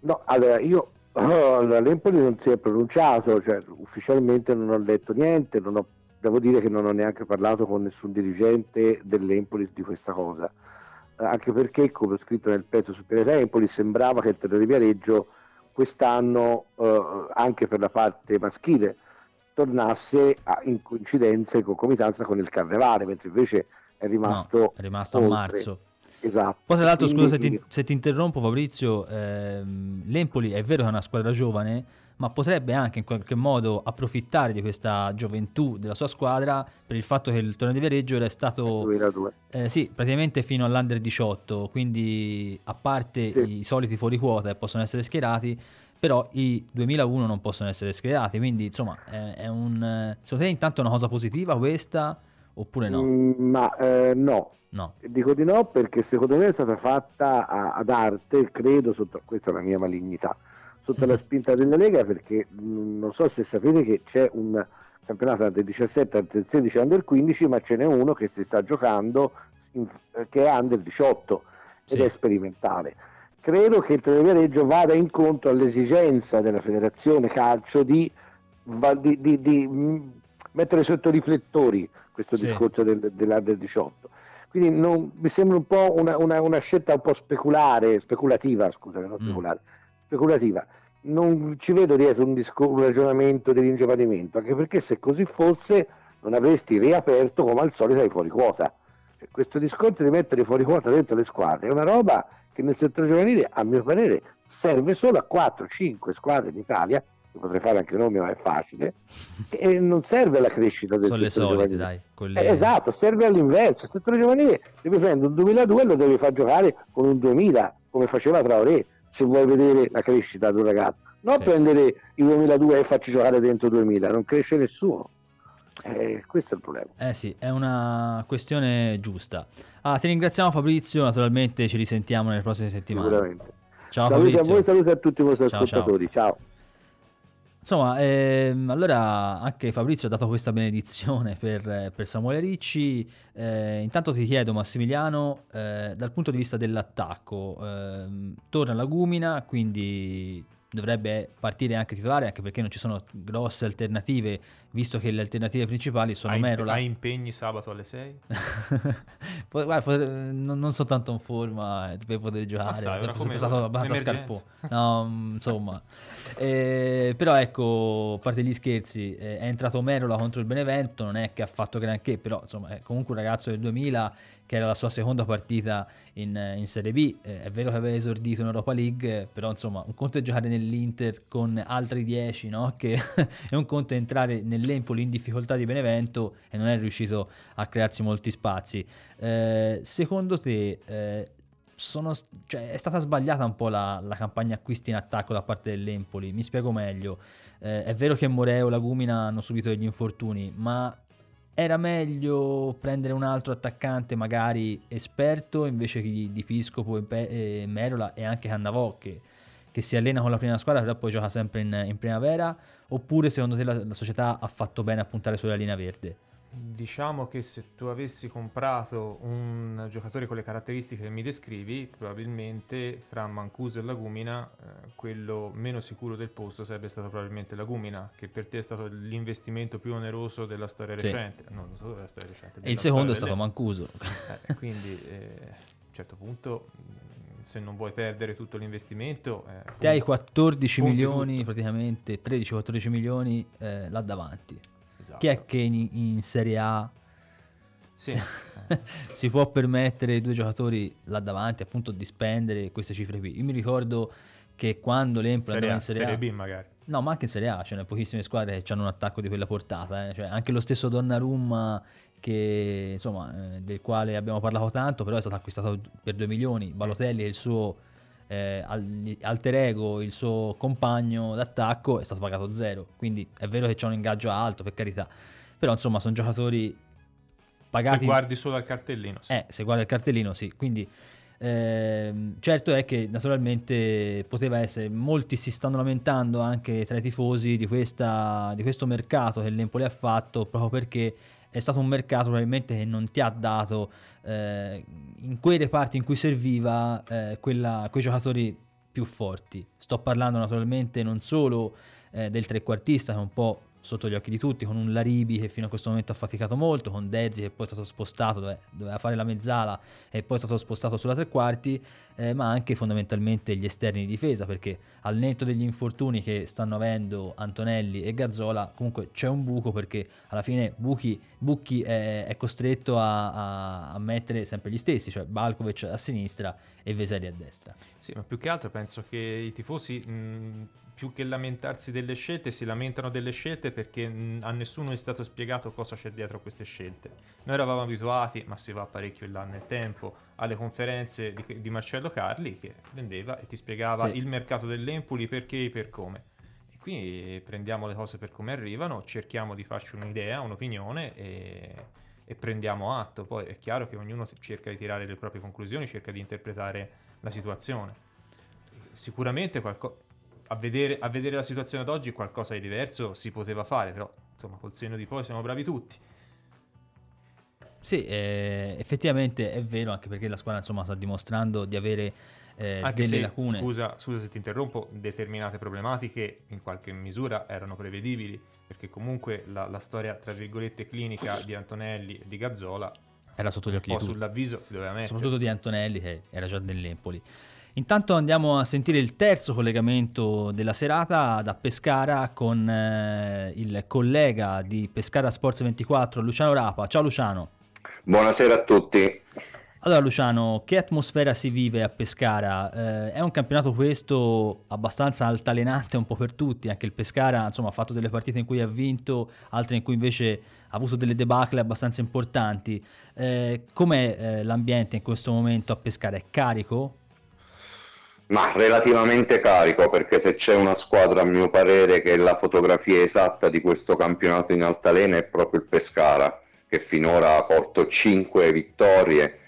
No, allora io allora, l'Empoli non si è pronunciato, cioè ufficialmente non ho letto niente, ho, devo dire che non ho neanche parlato con nessun dirigente dell'Empoli di questa cosa anche perché, come ho scritto nel pezzo su Pianeta Empoli, sembrava che il torneo di Viareggio quest'anno, eh, anche per la parte maschile, tornasse a, in coincidenza e concomitanza con il carnevale, mentre invece è rimasto, no, è rimasto a marzo. Esatto. Poi tra l'altro, Quindi... scusa se ti, se ti, interrompo Fabrizio, ehm, l'Empoli è vero che è una squadra giovane, ma potrebbe anche in qualche modo approfittare di questa gioventù della sua squadra per il fatto che il torneo di Viareggio era stato eh, sì, praticamente fino all'under 18, quindi a parte sì. i soliti fuori quota che possono essere schierati, però i 2001 non possono essere schierati, quindi insomma è, è un... Secondo te intanto è una cosa positiva questa oppure no? Mm, ma eh, no. no. Dico di no perché secondo me è stata fatta a, ad arte, credo, sotto, questa è la mia malignità, sotto la spinta della Lega perché mh, non so se sapete che c'è un campionato under 17, under 16 under 15 ma ce n'è uno che si sta giocando in, che è under 18 ed sì. è sperimentale credo che il Torino Viareggio vada incontro all'esigenza della federazione calcio di, di, di, di mettere sotto riflettori questo sì. discorso del, dell'under 18 quindi non, mi sembra un po' una, una, una, scelta un po' speculare speculativa scusa non mm. speculare mm speculativa. Non ci vedo dietro un, discor- un ragionamento di ringiovanimento, anche perché se così fosse non avresti riaperto come al solito ai fuori quota. Questo discorso di mettere fuori quota dentro le squadre è una roba che nel settore giovanile, a mio parere, serve solo a 4-5 squadre in Italia, che potrei fare anche nomi, ma è facile, e non serve alla crescita del Sono settore solite, giovanile. Dai, le... eh, esatto, serve all'inverso. Il settore giovanile devi prendere un 2002 e lo devi far giocare con un 2000, come faceva Traoré se vuoi vedere la crescita di un ragazzo. Non sì. prendere il 2002 e farci giocare dentro 2000, non cresce nessuno. Eh, questo è il problema. Eh sì, è una questione giusta. Ah, ti ringraziamo Fabrizio, naturalmente ci risentiamo nelle prossime settimane. Sicuramente. Ciao saluti Fabrizio. a voi, saluti a tutti i vostri ciao, ascoltatori. ciao. ciao. Insomma, ehm, allora anche Fabrizio ha dato questa benedizione per, per Samuele Ricci. Eh, intanto ti chiedo, Massimiliano, eh, dal punto di vista dell'attacco, ehm, torna Lagumina, quindi dovrebbe partire anche titolare, anche perché non ci sono grosse alternative, visto che le alternative principali sono hai, Merola. Hai impegni sabato alle 6? Guarda, non, non, sono tanto in forma per poter giocare, ah, sono sempre stato abbastanza scarpo. No, mm, insomma. Eh, però ecco, a parte gli scherzi, eh, è entrato Merola contro il Benevento, non è che ha fatto granché, però insomma è comunque un ragazzo del 2000 che era la sua seconda partita in, in Serie B. Eh, è vero che aveva esordito in Europa League, però insomma un conto è giocare nell'Inter con altri 10, no? che è un conto è entrare nell'Empoli in difficoltà di Benevento e non è riuscito a crearsi molti spazi. Eh, secondo te eh, sono, cioè, è stata sbagliata un po' la, la, campagna acquisti in attacco da parte dell'Empoli. Mi spiego meglio. Eh, è vero che Moreo e Lagumina hanno subito degli infortuni, ma era meglio prendere un altro attaccante, magari esperto, invece di, di Piscopo e, e, Merola e anche Cannavò, che, che, si allena con la prima squadra, però poi gioca sempre in, in primavera. Oppure secondo te la, la società ha fatto bene a puntare sulla linea verde? Diciamo che se tu avessi comprato un giocatore con le caratteristiche che mi descrivi, probabilmente fra Mancuso e Lagumina, eh, quello meno sicuro del posto sarebbe stato probabilmente Lagumina, che per te è stato l'investimento più oneroso della storia sì. recente. No, non solo della storia recente. E il secondo è stato delle... Mancuso. Eh, quindi eh, a un certo punto, se non vuoi perdere tutto l'investimento... Eh, Te hai 14 milioni, tutto. praticamente 13-14 milioni eh, là davanti Esatto. Chi è che in, in Serie A sì. si può permettere due giocatori là davanti appunto di spendere queste cifre qui? Io mi ricordo che quando l'Empoli andava in Serie, A... Serie B magari. No, ma anche in Serie A, ce ne pochissime squadre che hanno un attacco di quella portata. Eh. Cioè, anche lo stesso Donnarumma, che, insomma, eh, del quale abbiamo parlato tanto, però è stato acquistato per 2 milioni. Balotelli è il suo eh, alter ego, il suo compagno d'attacco è stato pagato zero. Quindi è vero che c'è un ingaggio alto, per carità. Però insomma sono giocatori pagati... Se guardi solo al cartellino. Sì. Eh, se guardi il cartellino sì. Quindi eh, certo è che naturalmente poteva essere, molti si stanno lamentando anche tra i tifosi di, questa, di questo mercato che l'Empoli ha fatto proprio perché è stato un mercato probabilmente che non ti ha dato eh, in quelle parti in cui serviva eh, quella, quei giocatori più forti. Sto parlando naturalmente non solo eh, del trequartista che è un po' sotto gli occhi di tutti, con un Laribi che fino a questo momento ha faticato molto, con Dezzi che poi è stato spostato, dove, doveva fare la mezzala e poi è stato spostato sulla tre quarti, eh, ma anche fondamentalmente gli esterni di difesa, perché al netto degli infortuni che stanno avendo Antonelli e Gazzola, comunque c'è un buco perché alla fine Buchi, Bucchi è, è costretto a, a, a, mettere sempre gli stessi, cioè Balkovic a sinistra e Veseri a destra. Sì, ma più che altro penso che i tifosi... Mh più che lamentarsi delle scelte, si lamentano delle scelte perché a nessuno è stato spiegato cosa c'è dietro a queste scelte. Noi eravamo abituati, ma si va parecchio in là nel tempo, alle conferenze di, di Marcello Carli che vendeva e ti spiegava sì. il mercato dell'Empoli, perché e per come. E qui prendiamo le cose per come arrivano, cerchiamo di farci un'idea, un'opinione e, e prendiamo atto. Poi è chiaro che ognuno cerca di tirare le proprie conclusioni, cerca di interpretare la situazione. Sicuramente qualcosa a vedere, a vedere la situazione ad oggi qualcosa di diverso si poteva fare, però insomma col senno di poi siamo bravi tutti. Sì, eh, effettivamente è vero, anche perché la squadra insomma, sta dimostrando di avere eh, delle se, lacune. Scusa, scusa se ti interrompo, determinate problematiche in qualche misura erano prevedibili, perché comunque la, la storia, tra virgolette, clinica di Antonelli e di Gazzola era sotto gli occhi di tutti. sull'avviso si doveva mettere. Soprattutto di Antonelli che era già dell'Empoli. Intanto andiamo a sentire il terzo collegamento della serata da Pescara con eh, il collega di Pescara Sports 24, Luciano Rapa. Ciao Luciano. Buonasera a tutti. Allora Luciano, che atmosfera si vive a Pescara? Eh, è un campionato questo abbastanza altalenante un po' per tutti, anche il Pescara insomma, ha fatto delle partite in cui ha vinto, altre in cui invece ha avuto delle debacle abbastanza importanti. Eh, com'è eh, l'ambiente in questo momento a Pescara? È carico? Ma relativamente carico perché se c'è una squadra a mio parere che è la fotografia esatta di questo campionato in altalena è proprio il Pescara che finora ha portato 5 vittorie,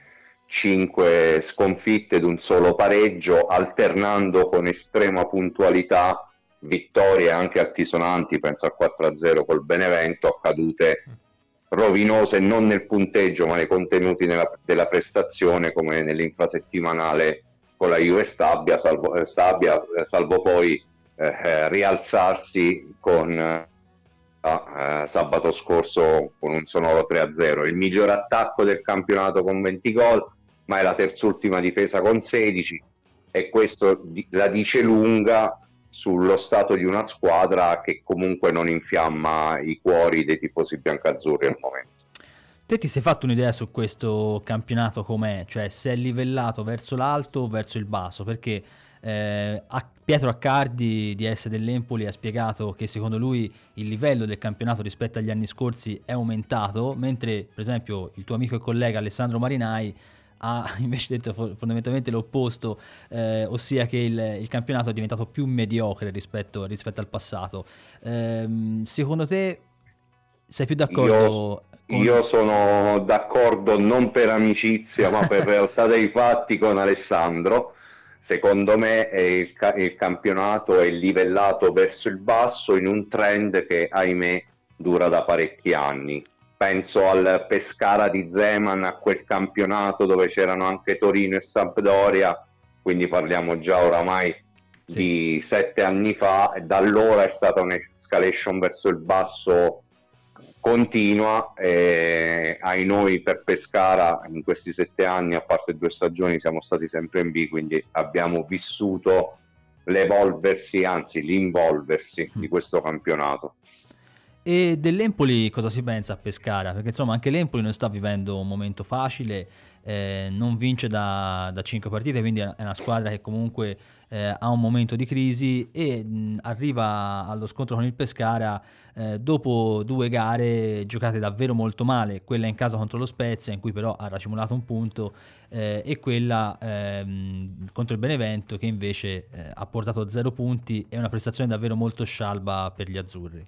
5 sconfitte ed un solo pareggio alternando con estrema puntualità vittorie anche altisonanti, penso a 4-0 col Benevento, accadute rovinose non nel punteggio ma nei contenuti nella, della prestazione come nell'infrasettimanale con la Juve Stabia, salvo, eh, Stabia, eh, salvo poi eh, eh, rialzarsi con eh, sabato scorso con un sonoro 3-0. Il miglior attacco del campionato con 20 gol, ma è la terzultima difesa con 16 e questo la dice lunga sullo stato di una squadra che comunque non infiamma i cuori dei tifosi biancazzurri al momento. Te ti sei fatto un'idea su questo campionato com'è? Cioè se è livellato verso l'alto o verso il basso? Perché eh, Pietro Accardi di S dell'Empoli ha spiegato che secondo lui il livello del campionato rispetto agli anni scorsi è aumentato, mentre per esempio il tuo amico e collega Alessandro Marinai ha invece detto fondamentalmente l'opposto, eh, ossia che il, il, campionato è diventato più mediocre rispetto, rispetto al passato. Eh, secondo te sei più d'accordo? Io, con... io, sono d'accordo non per amicizia, ma per realtà dei fatti con Alessandro. Secondo me il, il campionato è livellato verso il basso in un trend che, ahimè, dura da parecchi anni penso al Pescara di Zeman, a quel campionato dove c'erano anche Torino e Sampdoria, quindi parliamo già oramai sì. di sette anni fa e da allora è stata un'escalation verso il basso continua e ai noi per Pescara in questi sette anni, a parte due stagioni, siamo stati sempre in B, quindi abbiamo vissuto l'evolversi, anzi l'involversi di mm. questo campionato. E dell'Empoli cosa si pensa a Pescara? Perché insomma anche l'Empoli non sta vivendo un momento facile, eh, non vince da, da 5 partite, quindi è una squadra che comunque eh, ha un momento di crisi e mh, arriva allo scontro con il Pescara eh, dopo due gare giocate davvero molto male, quella in casa contro lo Spezia in cui però ha racimolato un punto eh, e quella ehm, contro il Benevento che invece eh, ha portato 0 punti e una prestazione davvero molto scialba per gli azzurri.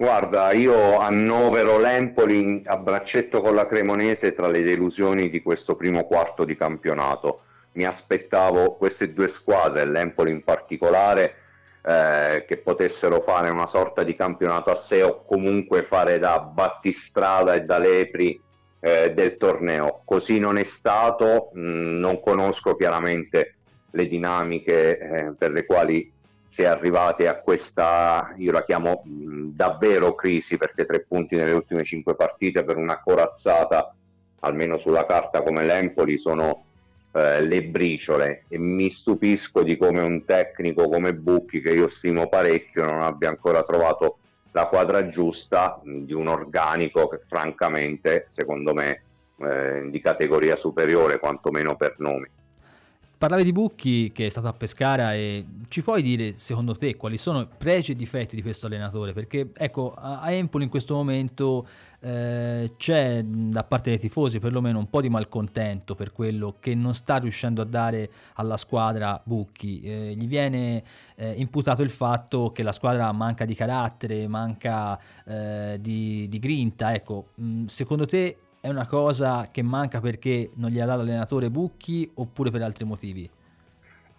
Guarda, io annovero l'Empoli a braccetto con la Cremonese tra le delusioni di questo primo quarto di campionato. Mi aspettavo queste due squadre, l'Empoli in particolare, eh, che potessero fare una sorta di campionato a sé o comunque fare da battistrada e da lepri eh, del torneo. Così non è stato, mh, mm, non conosco chiaramente le dinamiche eh, per le quali si è arrivati a questa, io la chiamo mh, davvero crisi perché tre punti nelle ultime cinque partite per una corazzata, almeno sulla carta come l'Empoli, sono eh, le briciole e mi stupisco di come un tecnico come Bucchi, che io stimo parecchio, non abbia ancora trovato la quadra giusta mh, di un organico che francamente secondo me eh, di categoria superiore, quantomeno per nomi. Parlavi di Bucchi che è stato a Pescara e ci puoi dire secondo te quali sono i pregi e difetti di questo allenatore? Perché ecco, a Empoli in questo momento eh, c'è da parte dei tifosi perlomeno un po' di malcontento per quello che non sta riuscendo a dare alla squadra Bucchi. Eh, gli viene eh, imputato il fatto che la squadra manca di carattere, manca eh, di, di, grinta. Ecco, mh, secondo te è una cosa che manca perché non gli ha dato l'allenatore Bucchi oppure per altri motivi?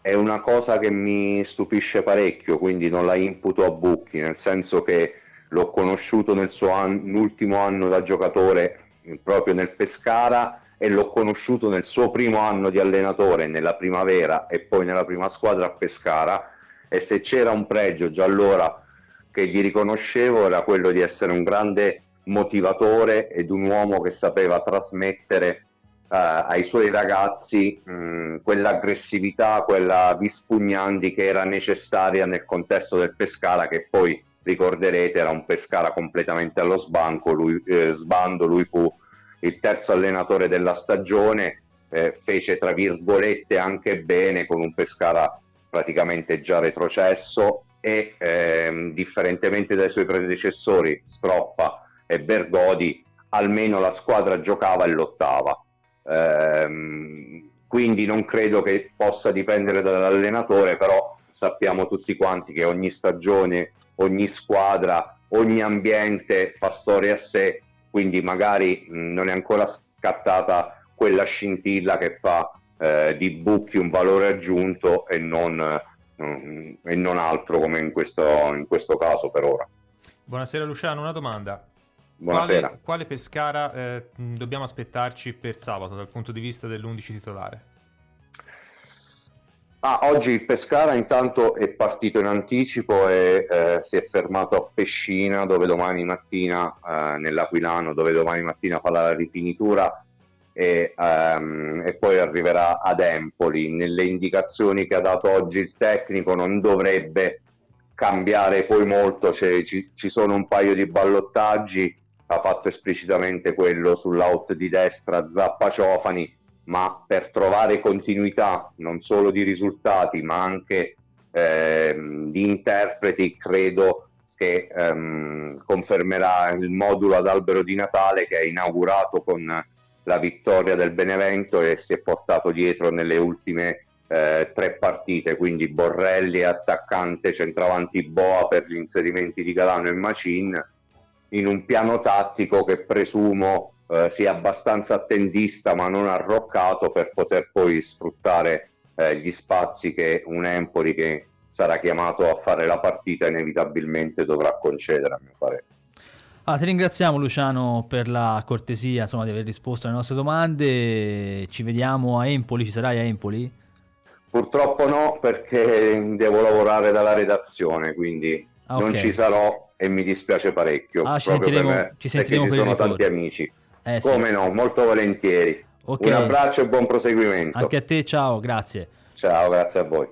È una cosa che mi stupisce parecchio, quindi non la imputo a Bucchi, nel senso che l'ho conosciuto nel suo an- ultimo anno da giocatore proprio nel Pescara e l'ho conosciuto nel suo primo anno di allenatore nella primavera e poi nella prima squadra a Pescara e se c'era un pregio già allora che gli riconoscevo era quello di essere un grande motivatore ed un uomo che sapeva trasmettere uh, ai suoi ragazzi mh, quell'aggressività, quella vispugnandi che era necessaria nel contesto del Pescara che poi ricorderete era un Pescara completamente allo sbanco, lui, eh, sbando, lui fu il terzo allenatore della stagione, eh, fece tra virgolette anche bene con un Pescara praticamente già retrocesso e ehm, differentemente dai suoi predecessori Stroppa e Bergodi almeno la squadra giocava e lottava. Ehm, quindi non credo che possa dipendere dall'allenatore, però sappiamo tutti quanti che ogni stagione, ogni squadra, ogni ambiente fa storia a sé, quindi magari mh, non è ancora scattata quella scintilla che fa eh, di Bucchi un valore aggiunto e non, mh, e non altro come in questo, in questo caso per ora. Buonasera Luciano, una domanda. Buonasera. Quale, quale Pescara eh, dobbiamo aspettarci per sabato dal punto di vista dell'11 titolare? Ah, oggi il Pescara intanto è partito in anticipo e eh, si è fermato a Pescina dove domani mattina, eh, nell'Aquilano, dove domani mattina fa la rifinitura e, ehm, e, poi arriverà ad Empoli. Nelle indicazioni che ha dato oggi il tecnico non dovrebbe cambiare poi molto, cioè, ci, ci sono un paio di ballottaggi ha fatto esplicitamente quello sull'out di destra Zappa Ciofani, ma per trovare continuità non solo di risultati ma anche ehm, di interpreti credo che ehm, confermerà il modulo ad albero di Natale che è inaugurato con la vittoria del Benevento e si è portato dietro nelle ultime eh, tre partite, quindi Borrelli attaccante, centravanti Boa per gli inserimenti di Galano e Macin, in un piano tattico che presumo eh, sia abbastanza attendista ma non arroccato per poter poi sfruttare eh, gli spazi che un Empoli che sarà chiamato a fare la partita inevitabilmente dovrà concedere a mio parere. Ah, ti ringraziamo Luciano per la cortesia insomma, di aver risposto alle nostre domande. Ci vediamo a Empoli, ci sarai a Empoli? Purtroppo no, perché devo lavorare dalla redazione, quindi ah, okay. non ci sarò e mi dispiace parecchio. Ah, ci sentiremo, me, ci sentiremo ci sono tanti amici. Eh, Come sì. no, molto volentieri. Okay. Un abbraccio e buon proseguimento. Anche a te, ciao, grazie. Ciao, grazie a voi.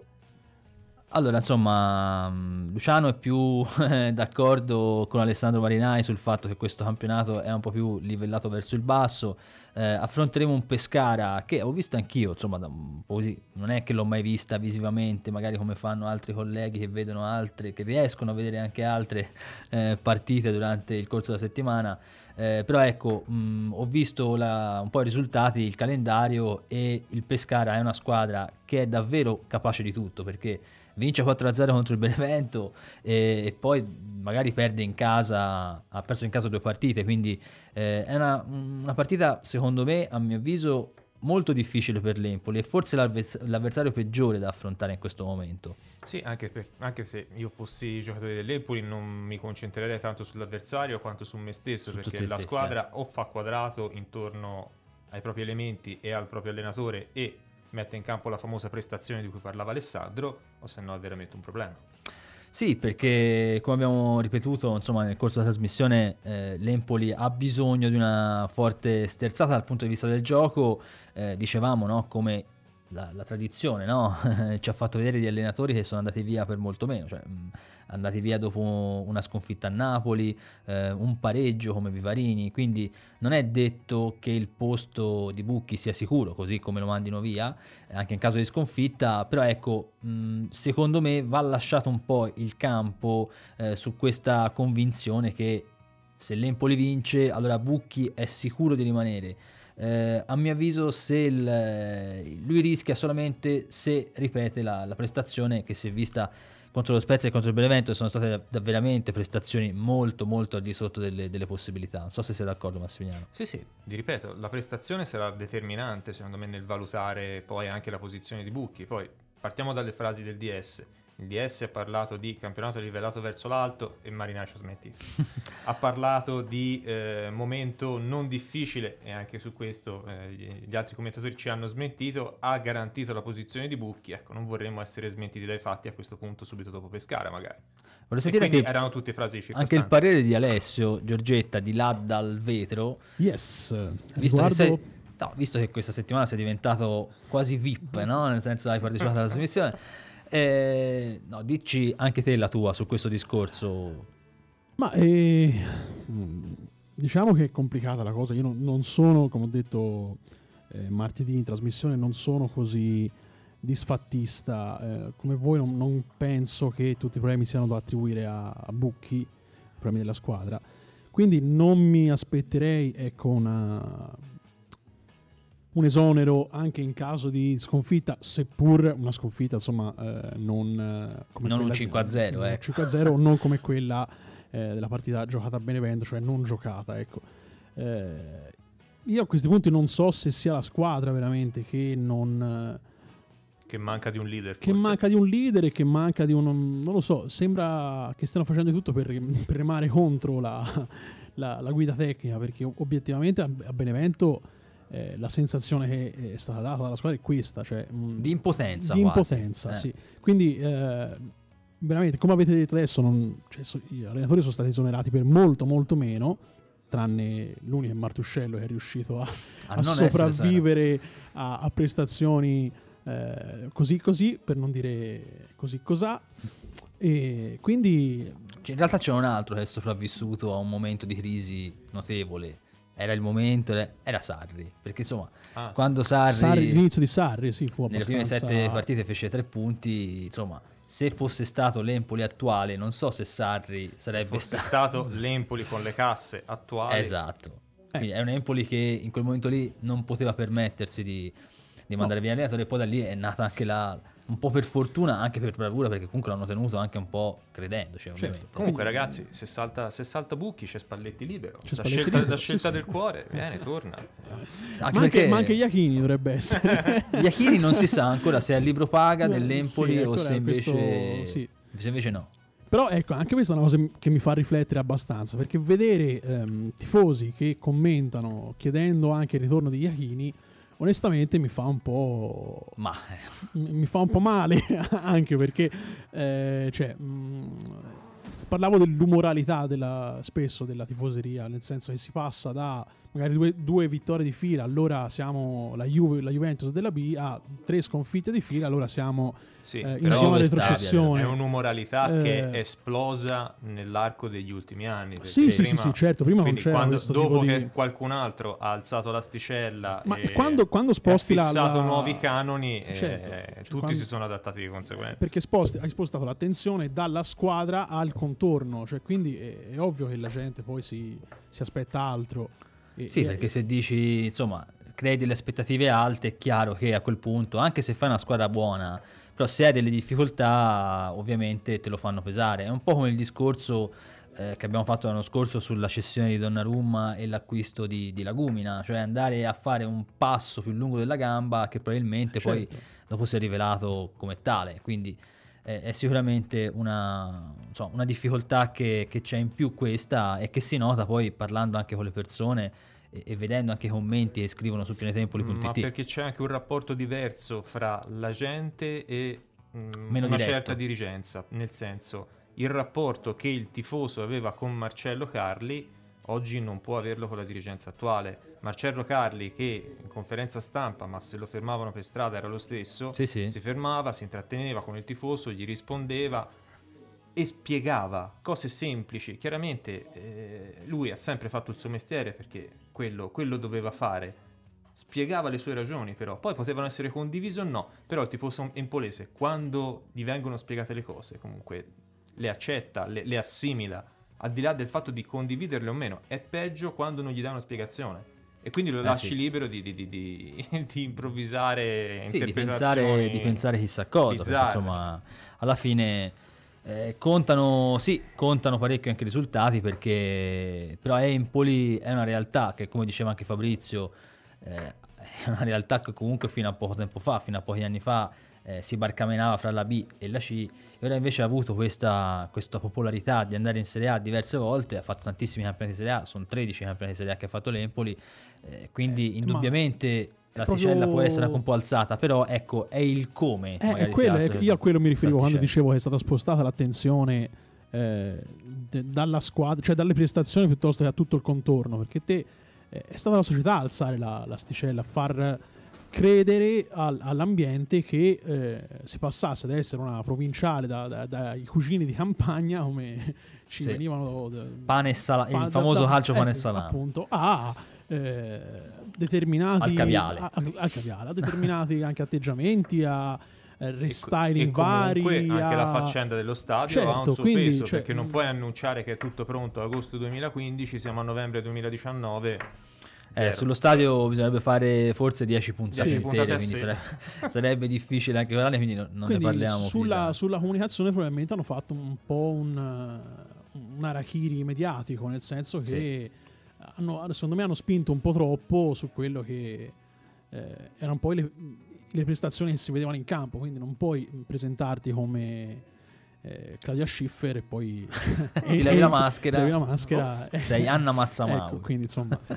Allora, insomma, mm, Luciano è più d'accordo con Alessandro Marinai sul fatto che questo campionato è un po' più livellato verso il basso eh, affronteremo un Pescara che ho visto anch'io, insomma, così, non è che l'ho mai vista visivamente, magari come fanno altri colleghi che vedono altre, che riescono a vedere anche altre eh, partite durante il corso della settimana. Eh, però ecco, mh, ho visto la, un po' i risultati, il calendario e il Pescara è una squadra che è davvero capace di tutto perché vince 4-0 contro il Benevento e, e, poi magari perde in casa, ha perso in casa due partite, quindi eh, è una, una, partita secondo me, a mio avviso, molto difficile per l'Empoli e forse l'avversario peggiore da affrontare in questo momento. Sì, anche, per, anche, se io fossi giocatore dell'Empoli non mi concentrerei tanto sull'avversario quanto su me stesso, su perché la squadra eh. o fa quadrato intorno ai propri elementi e al proprio allenatore e mette in campo la famosa prestazione di cui parlava Alessandro, o se no è veramente un problema. Sì, perché come abbiamo ripetuto insomma, nel corso della trasmissione, eh, l'Empoli ha bisogno di una forte sterzata dal punto di vista del gioco. Eh, dicevamo no, come la, la tradizione no? ci ha fatto vedere gli allenatori che sono andati via per molto meno, cioè mh, andati via dopo una sconfitta a Napoli, eh, un pareggio come Vivarini, quindi non è detto che il posto di Bucchi sia sicuro, così come lo mandino via, anche in caso di sconfitta, però ecco, mh, secondo me va lasciato un po' il campo eh, su questa convinzione che se l'Empoli vince, allora Bucchi è sicuro di rimanere. Eh, a mio avviso il, lui rischia solamente se ripete la, la, prestazione che si è vista contro lo Spezia e contro il Benevento sono state da, veramente prestazioni molto molto al di sotto delle, delle, possibilità. Non so se sei d'accordo Massimiliano. Sì sì vi ripeto la prestazione sarà determinante secondo me nel valutare poi anche la posizione di Bucchi. Poi partiamo dalle frasi del DS il DS ha parlato di campionato livellato verso l'alto e Marinaccio ha smettito. ha parlato di eh, momento non difficile e anche su questo eh, gli altri commentatori ci hanno smentito. Ha garantito la posizione di Bucchi. Ecco, non vorremmo essere smentiti dai fatti a questo punto subito dopo Pescara magari. Volevo sentire che erano tutte frasi di Anche il parere di Alessio Giorgetta di là dal vetro. Yes. Visto Riguardo... che sei... No, visto che questa settimana sei diventato quasi VIP, no? Nel senso hai partecipato alla trasmissione. Eh, no, dici anche te la tua su questo discorso. Ma eh, diciamo che è complicata la cosa. Io non, non sono, come ho detto eh, martedì in trasmissione, non sono così disfattista. Eh, come voi non, non, penso che tutti i problemi siano da attribuire a, a Bucchi, i problemi della squadra. Quindi non mi aspetterei ecco, una un esonero anche in caso di sconfitta, seppur una sconfitta insomma eh, non, eh, come non un 5-0, eh. 5-0 o non come quella eh, della partita giocata a Benevento, cioè non giocata. Ecco. Eh, io a questi punti non so se sia la squadra veramente che non... Che manca di un leader. Che forse. manca di un leader e che manca di un... Non lo so, sembra che stiano facendo tutto per, per remare contro la, la, la, guida tecnica, perché obiettivamente a, a Benevento eh, la sensazione che è stata data dalla squadra è questa, cioè, mh, di impotenza. Di impotenza, eh. sì. Quindi eh, veramente, come avete detto adesso, non, cioè, so, gli allenatori sono stati esonerati per molto, molto meno, tranne l'unico Martuscello che è riuscito a, a, a sopravvivere a, a, prestazioni eh, così così, per non dire così cos'ha. E quindi Cioè, in realtà c'è un altro che è sopravvissuto a un momento di crisi notevole. Era il momento, era Sarri. Perché insomma, Ah, quando Sarri, Sarri- l'inizio di Sarri sì, fu nelle prime abbastanza... sette partite fece tre punti, insomma, se fosse stato l'Empoli attuale, non so se Sarri Se sarebbe fosse stato... stato l'Empoli con le casse attuali, Esatto. Quindi è un Empoli che in quel momento lì non poteva permettersi di, di mandare via l'allenatore e poi da lì è nata anche la... un po' per fortuna, anche per bravura, perché comunque l'hanno tenuto anche un po' credendoci, ovviamente. Comunque, ragazzi, se salta, se salta Bucchi c'è Spalletti libero. C'è la Spalletti scelta, libero, la scelta sì, del sì. cuore, viene, torna. Anche ma, anche, ma anche Iachini dovrebbe essere. Iachini non si sa ancora se è il libro paga dell'Empoli sì, o se invece... questo- sì. se invece no. Però ecco, anche questa è una cosa che mi fa riflettere abbastanza, perché vedere ehm, tifosi che commentano chiedendo anche il ritorno di Iachini, onestamente mi fa un po'... Ma mi mi fa un po' male, anche perché eh, cioè, mh, parlavo dell'umoralità della, spesso della tifoseria, nel senso che si passa da magari due, due vittorie di fila, allora siamo la, Juve, la Juventus della B, a tre sconfitte di fila, allora siamo Sì, eh, in questa- retrocessione. è un'umoralità che Eh. è esplosa nell'arco degli ultimi anni. Sì, sì, sì, prima- sì, certo, prima non c'era quando- dopo che di- qualcun altro ha alzato l'asticella Ma e, quando- quando sposti ha fissato la- nuovi canoni, eh, Certo, cioè, tutti quando- si sono adattati di conseguenza. perché sposti- hai spostato l'attenzione dalla squadra al contorno, cioè quindi è, è ovvio che la gente poi si, si aspetta altro. Sì, perché se dici, insomma, crei delle aspettative alte, è chiaro che a quel punto, anche se fai una squadra buona, però se hai delle difficoltà, ovviamente te lo fanno pesare. È un po' come il discorso eh, che abbiamo fatto l'anno scorso sulla cessione di Donnarumma e l'acquisto di, di Lagumina, cioè andare a fare un passo più lungo della gamba che probabilmente poi Certo. dopo si è rivelato come tale. Quindi eh, è sicuramente una, insomma, una difficoltà che, che c'è in più questa e che si nota poi parlando anche con le persone e, e vedendo anche i commenti che scrivono su Ma pianetempoli.it. perché c'è anche un rapporto diverso fra la gente e mm, Meno una diretto. certa dirigenza, nel senso il rapporto che il tifoso aveva con Marcello Carli oggi non può averlo con la dirigenza attuale. Marcello Carli che in conferenza stampa, ma se lo fermavano per strada era lo stesso, Sì, sì. si fermava, si intratteneva con il tifoso, gli rispondeva e spiegava cose semplici. Chiaramente eh, lui ha sempre fatto il suo mestiere perché quello, quello doveva fare. Spiegava le sue ragioni, però poi potevano essere condivise o no. Però il tifoso empolese, quando gli vengono spiegate le cose, comunque le accetta, le, le assimila, al di là del fatto di condividerle o meno. È peggio quando non gli dà una spiegazione. E quindi lo Eh, lasci sì. libero di, di- di- di- improvvisare Sì, di pensare, di pensare chissà cosa, perché insomma alla fine eh, contano, sì, contano parecchio anche i risultati perché però Empoli è una realtà che come diceva anche Fabrizio eh, è una realtà che comunque fino a poco tempo fa, fino a pochi anni fa eh, si barcamenava fra la B e la C e ora invece ha avuto questa, questa popolarità di andare in Serie A diverse volte, ha fatto tantissimi campionati di Serie A, sono 13 campionati di Serie A che ha fatto l'Empoli, eh, quindi ma indubbiamente l'asticella proprio- può essere anche un po' alzata, però ecco, è il come. Eh, quello, alza questa- io a quello mi riferivo quando dicevo che è stata spostata l'attenzione eh, de- dalla squadra, cioè dalle prestazioni piuttosto che a tutto il contorno, perché te eh, è stata la società a alzare la, l'asticella, a far credere al- all'ambiente che eh, si passasse da essere una provinciale da- da- dai cugini di campagna come ci Sì. venivano da- Pane e sala- pa- il famoso da- calcio pane e eh, salame. appunto a eh, determinati Al caviale. a, a- al caviale, a determinati anche atteggiamenti a eh, E restyling co- e comunque vari anche la a- faccenda dello stadio ha Certo, un suo quindi, peso cioè, perché non puoi annunciare che è tutto pronto agosto 2015 siamo a novembre 2019 Eh, sullo stadio bisognerebbe fare forse 10 puntate 10 puntate quindi sé. sarebbe, sarebbe difficile anche parlarne, quindi no- non quindi ne parliamo. sulla, sulla comunicazione probabilmente hanno fatto un po' un, eh, un arachiri mediatico nel senso che hanno, secondo me hanno spinto un po' troppo su quello che eh, erano poi le, le prestazioni che si vedevano in campo quindi non puoi presentarti come eh, Claudia Schiffer e poi Ti levi la maschera. levi la maschera Sei Anna Mazzamauri. ecco quindi insomma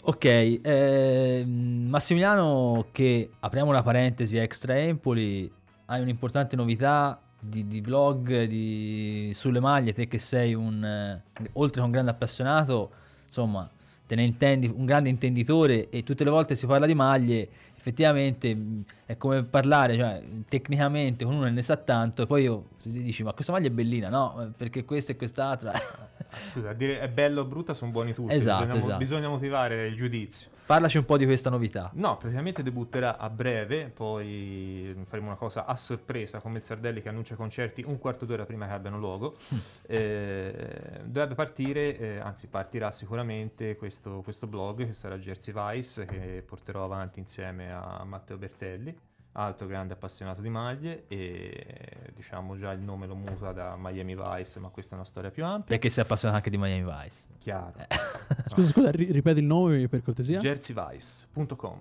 Ok, ehm, Massimiliano che, apriamo una parentesi extra Empoli, hai un'importante novità di, di blog di- sulle maglie, te che sei un, eh, oltre che un grande appassionato, insomma, te ne intendi, un grande intenditore e tutte le volte si parla di maglie, effettivamente mh, è come parlare, cioè, tecnicamente con uno ne sa tanto e poi io ti dici ma questa maglia è bellina, no, perché questa e quest'altra. Scusa, dire è bello o brutta sono buoni tutti, Esatto, bisogna, esatto. bisogna motivare il giudizio. Parlaci un po' di questa novità. No, praticamente debutterà a breve, poi faremo una cosa a sorpresa come il Sardelli che annuncia concerti un quarto d'ora prima che abbiano luogo. Eh, dovrebbe partire, eh, anzi partirà sicuramente questo, questo blog che sarà Jersey Vice che porterò avanti insieme a Matteo Bertelli, altro grande appassionato di maglie e diciamo già il nome lo muta da Miami Vice, ma questa è una storia più ampia. Perché sei appassionato anche di Miami Vice. Chiaro. Scusa, scusa, ri- ripeti il nome per cortesia? jerseyvice.com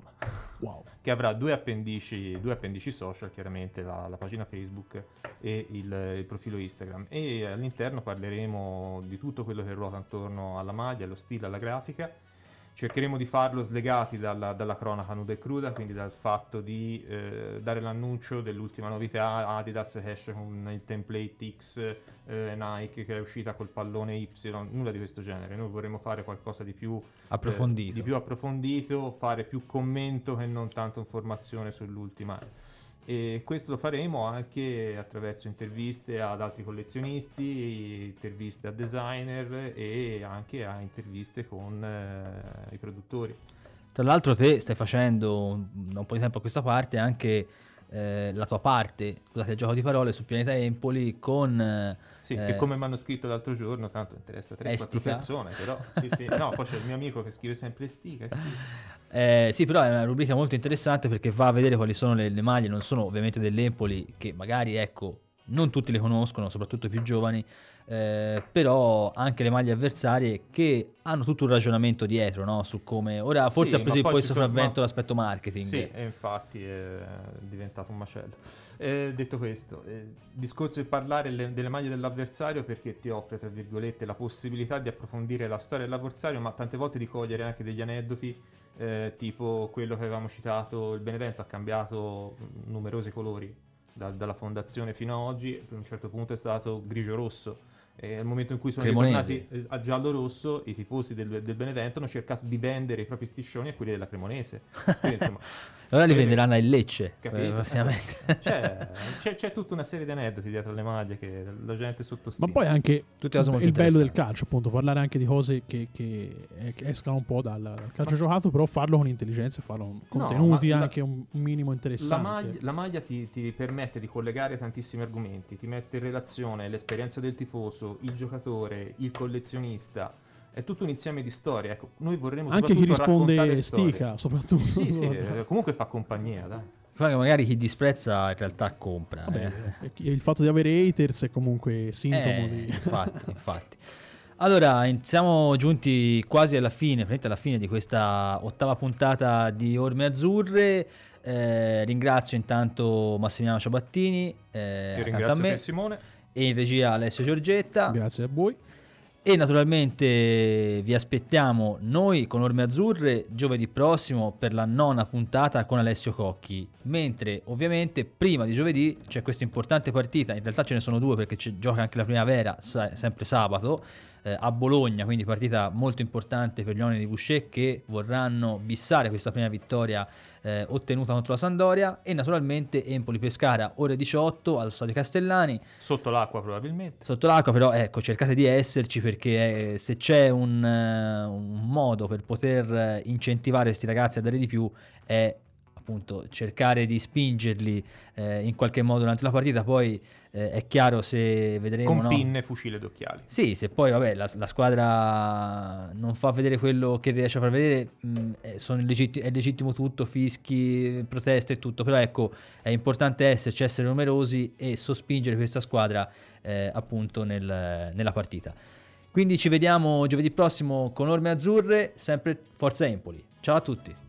wow. che avrà due appendici, due appendici social, chiaramente la, la pagina Facebook e il, il profilo Instagram. E all'interno parleremo di tutto quello che ruota intorno alla maglia, allo stile, alla grafica. Cercheremo di farlo slegati dalla, dalla cronaca nuda e cruda, quindi dal fatto di eh, dare l'annuncio dell'ultima novità Adidas che esce con il template X, eh, Nike che è uscita col pallone Y, nulla di questo genere. Noi vorremmo fare qualcosa di più Approfondito. eh, di più approfondito, fare più commento che non tanto informazione sull'ultima. E questo lo faremo anche attraverso interviste ad altri collezionisti, interviste a designer e anche a interviste con eh, i produttori. Tra l'altro te stai facendo da un po' di tempo a questa parte anche eh, la tua parte, scusate il gioco di parole, su Pianeta Empoli con... Sì, eh, che come mi hanno scritto l'altro giorno, tanto interessa 3-4 Estica. persone, però sì, sì. No, poi c'è il mio amico che scrive sempre stica, stica. Eh, sì, però è una rubrica molto interessante perché va a vedere quali sono le, le maglie, non sono ovviamente dell'Empoli, che magari ecco, non tutti le conoscono, soprattutto i più giovani, eh, però anche le maglie avversarie che hanno tutto un ragionamento dietro, no? Su come ora Sì, forse ha ma preso poi sono- sopravvento ma- l'aspetto marketing. Sì, e infatti è diventato un macello. Eh, detto questo, eh, discorso di parlare le- delle maglie dell'avversario perché ti offre, tra virgolette, la possibilità di approfondire la storia dell'avversario, ma tante volte di cogliere anche degli aneddoti, eh, tipo quello che avevamo citato, il Benevento ha cambiato numerosi colori, da- dalla fondazione fino ad oggi, per un certo punto è stato grigio-rosso. E nel momento in cui sono Cremonese. ritornati eh, a giallo-rosso, i tifosi del, del Benevento hanno cercato di vendere i propri striscioni a quelli della Cremonese. Quindi, insomma, Allora li venderanno a Lecce, Capito? eh, prossimamente. C'è, c'è- c'è tutta una serie di aneddoti dietro le maglie che la gente Ma sottostima. poi anche il bello del calcio, appunto, parlare anche di cose che, che- che escano un po' dal, dal calcio giocato, però farlo con intelligenza e farlo con contenuti ma la- anche un, un minimo la interessanti. maglia, la maglia ti, ti permette di collegare tantissimi argomenti, ti mette in relazione l'esperienza del tifoso, il giocatore, il collezionista. È tutto un insieme di storie. Ecco, noi vorremmo Anche chi risponde storie. stica, soprattutto. Sì, sì, eh, comunque fa compagnia, dai. Poi magari chi disprezza in realtà compra. Vabbè, eh. il fatto di avere haters è comunque sintomo Eh, di... infatti, infatti. Allora, in- siamo giunti quasi alla fine, alla fine di questa ottava puntata di Orme Azzurre. Eh, ringrazio intanto Massimiliano Ciabattini, eh, Io accanto a ringrazio me, Simone. e in regia Alessio Giorgetta. Grazie a voi. E naturalmente vi aspettiamo noi con Orme Azzurre giovedì prossimo per la nona puntata con Alessio Cocchi. Mentre ovviamente prima di giovedì c'è questa importante partita, in realtà ce ne sono due perché gioca anche la primavera, sempre sabato, eh, a Bologna, quindi partita molto importante per gli uomini di Boucher che vorranno bissare questa prima vittoria eh, ottenuta contro la Sandoria e naturalmente Empoli Pescara ore 18 allo Stadio Castellani. Sotto l'acqua probabilmente. Sotto l'acqua, però, ecco, cercate di esserci perché eh, se c'è un, eh, un modo per poter eh, incentivare questi ragazzi a dare di più è appunto cercare di spingerli eh, in qualche modo durante la partita. Poi eh, è chiaro se vedremo. Con no? pinne, fucile d'occhiali. Sì, se poi vabbè, la, la squadra non fa vedere quello che riesce a far vedere, mh, è, sono legitti- è legittimo tutto, fischi, proteste e tutto, però ecco, è importante esserci, essere numerosi e sospingere questa squadra eh, appunto nel- nella partita. Quindi ci vediamo giovedì prossimo con Orme Azzurre, sempre Forza Empoli. Ciao a tutti.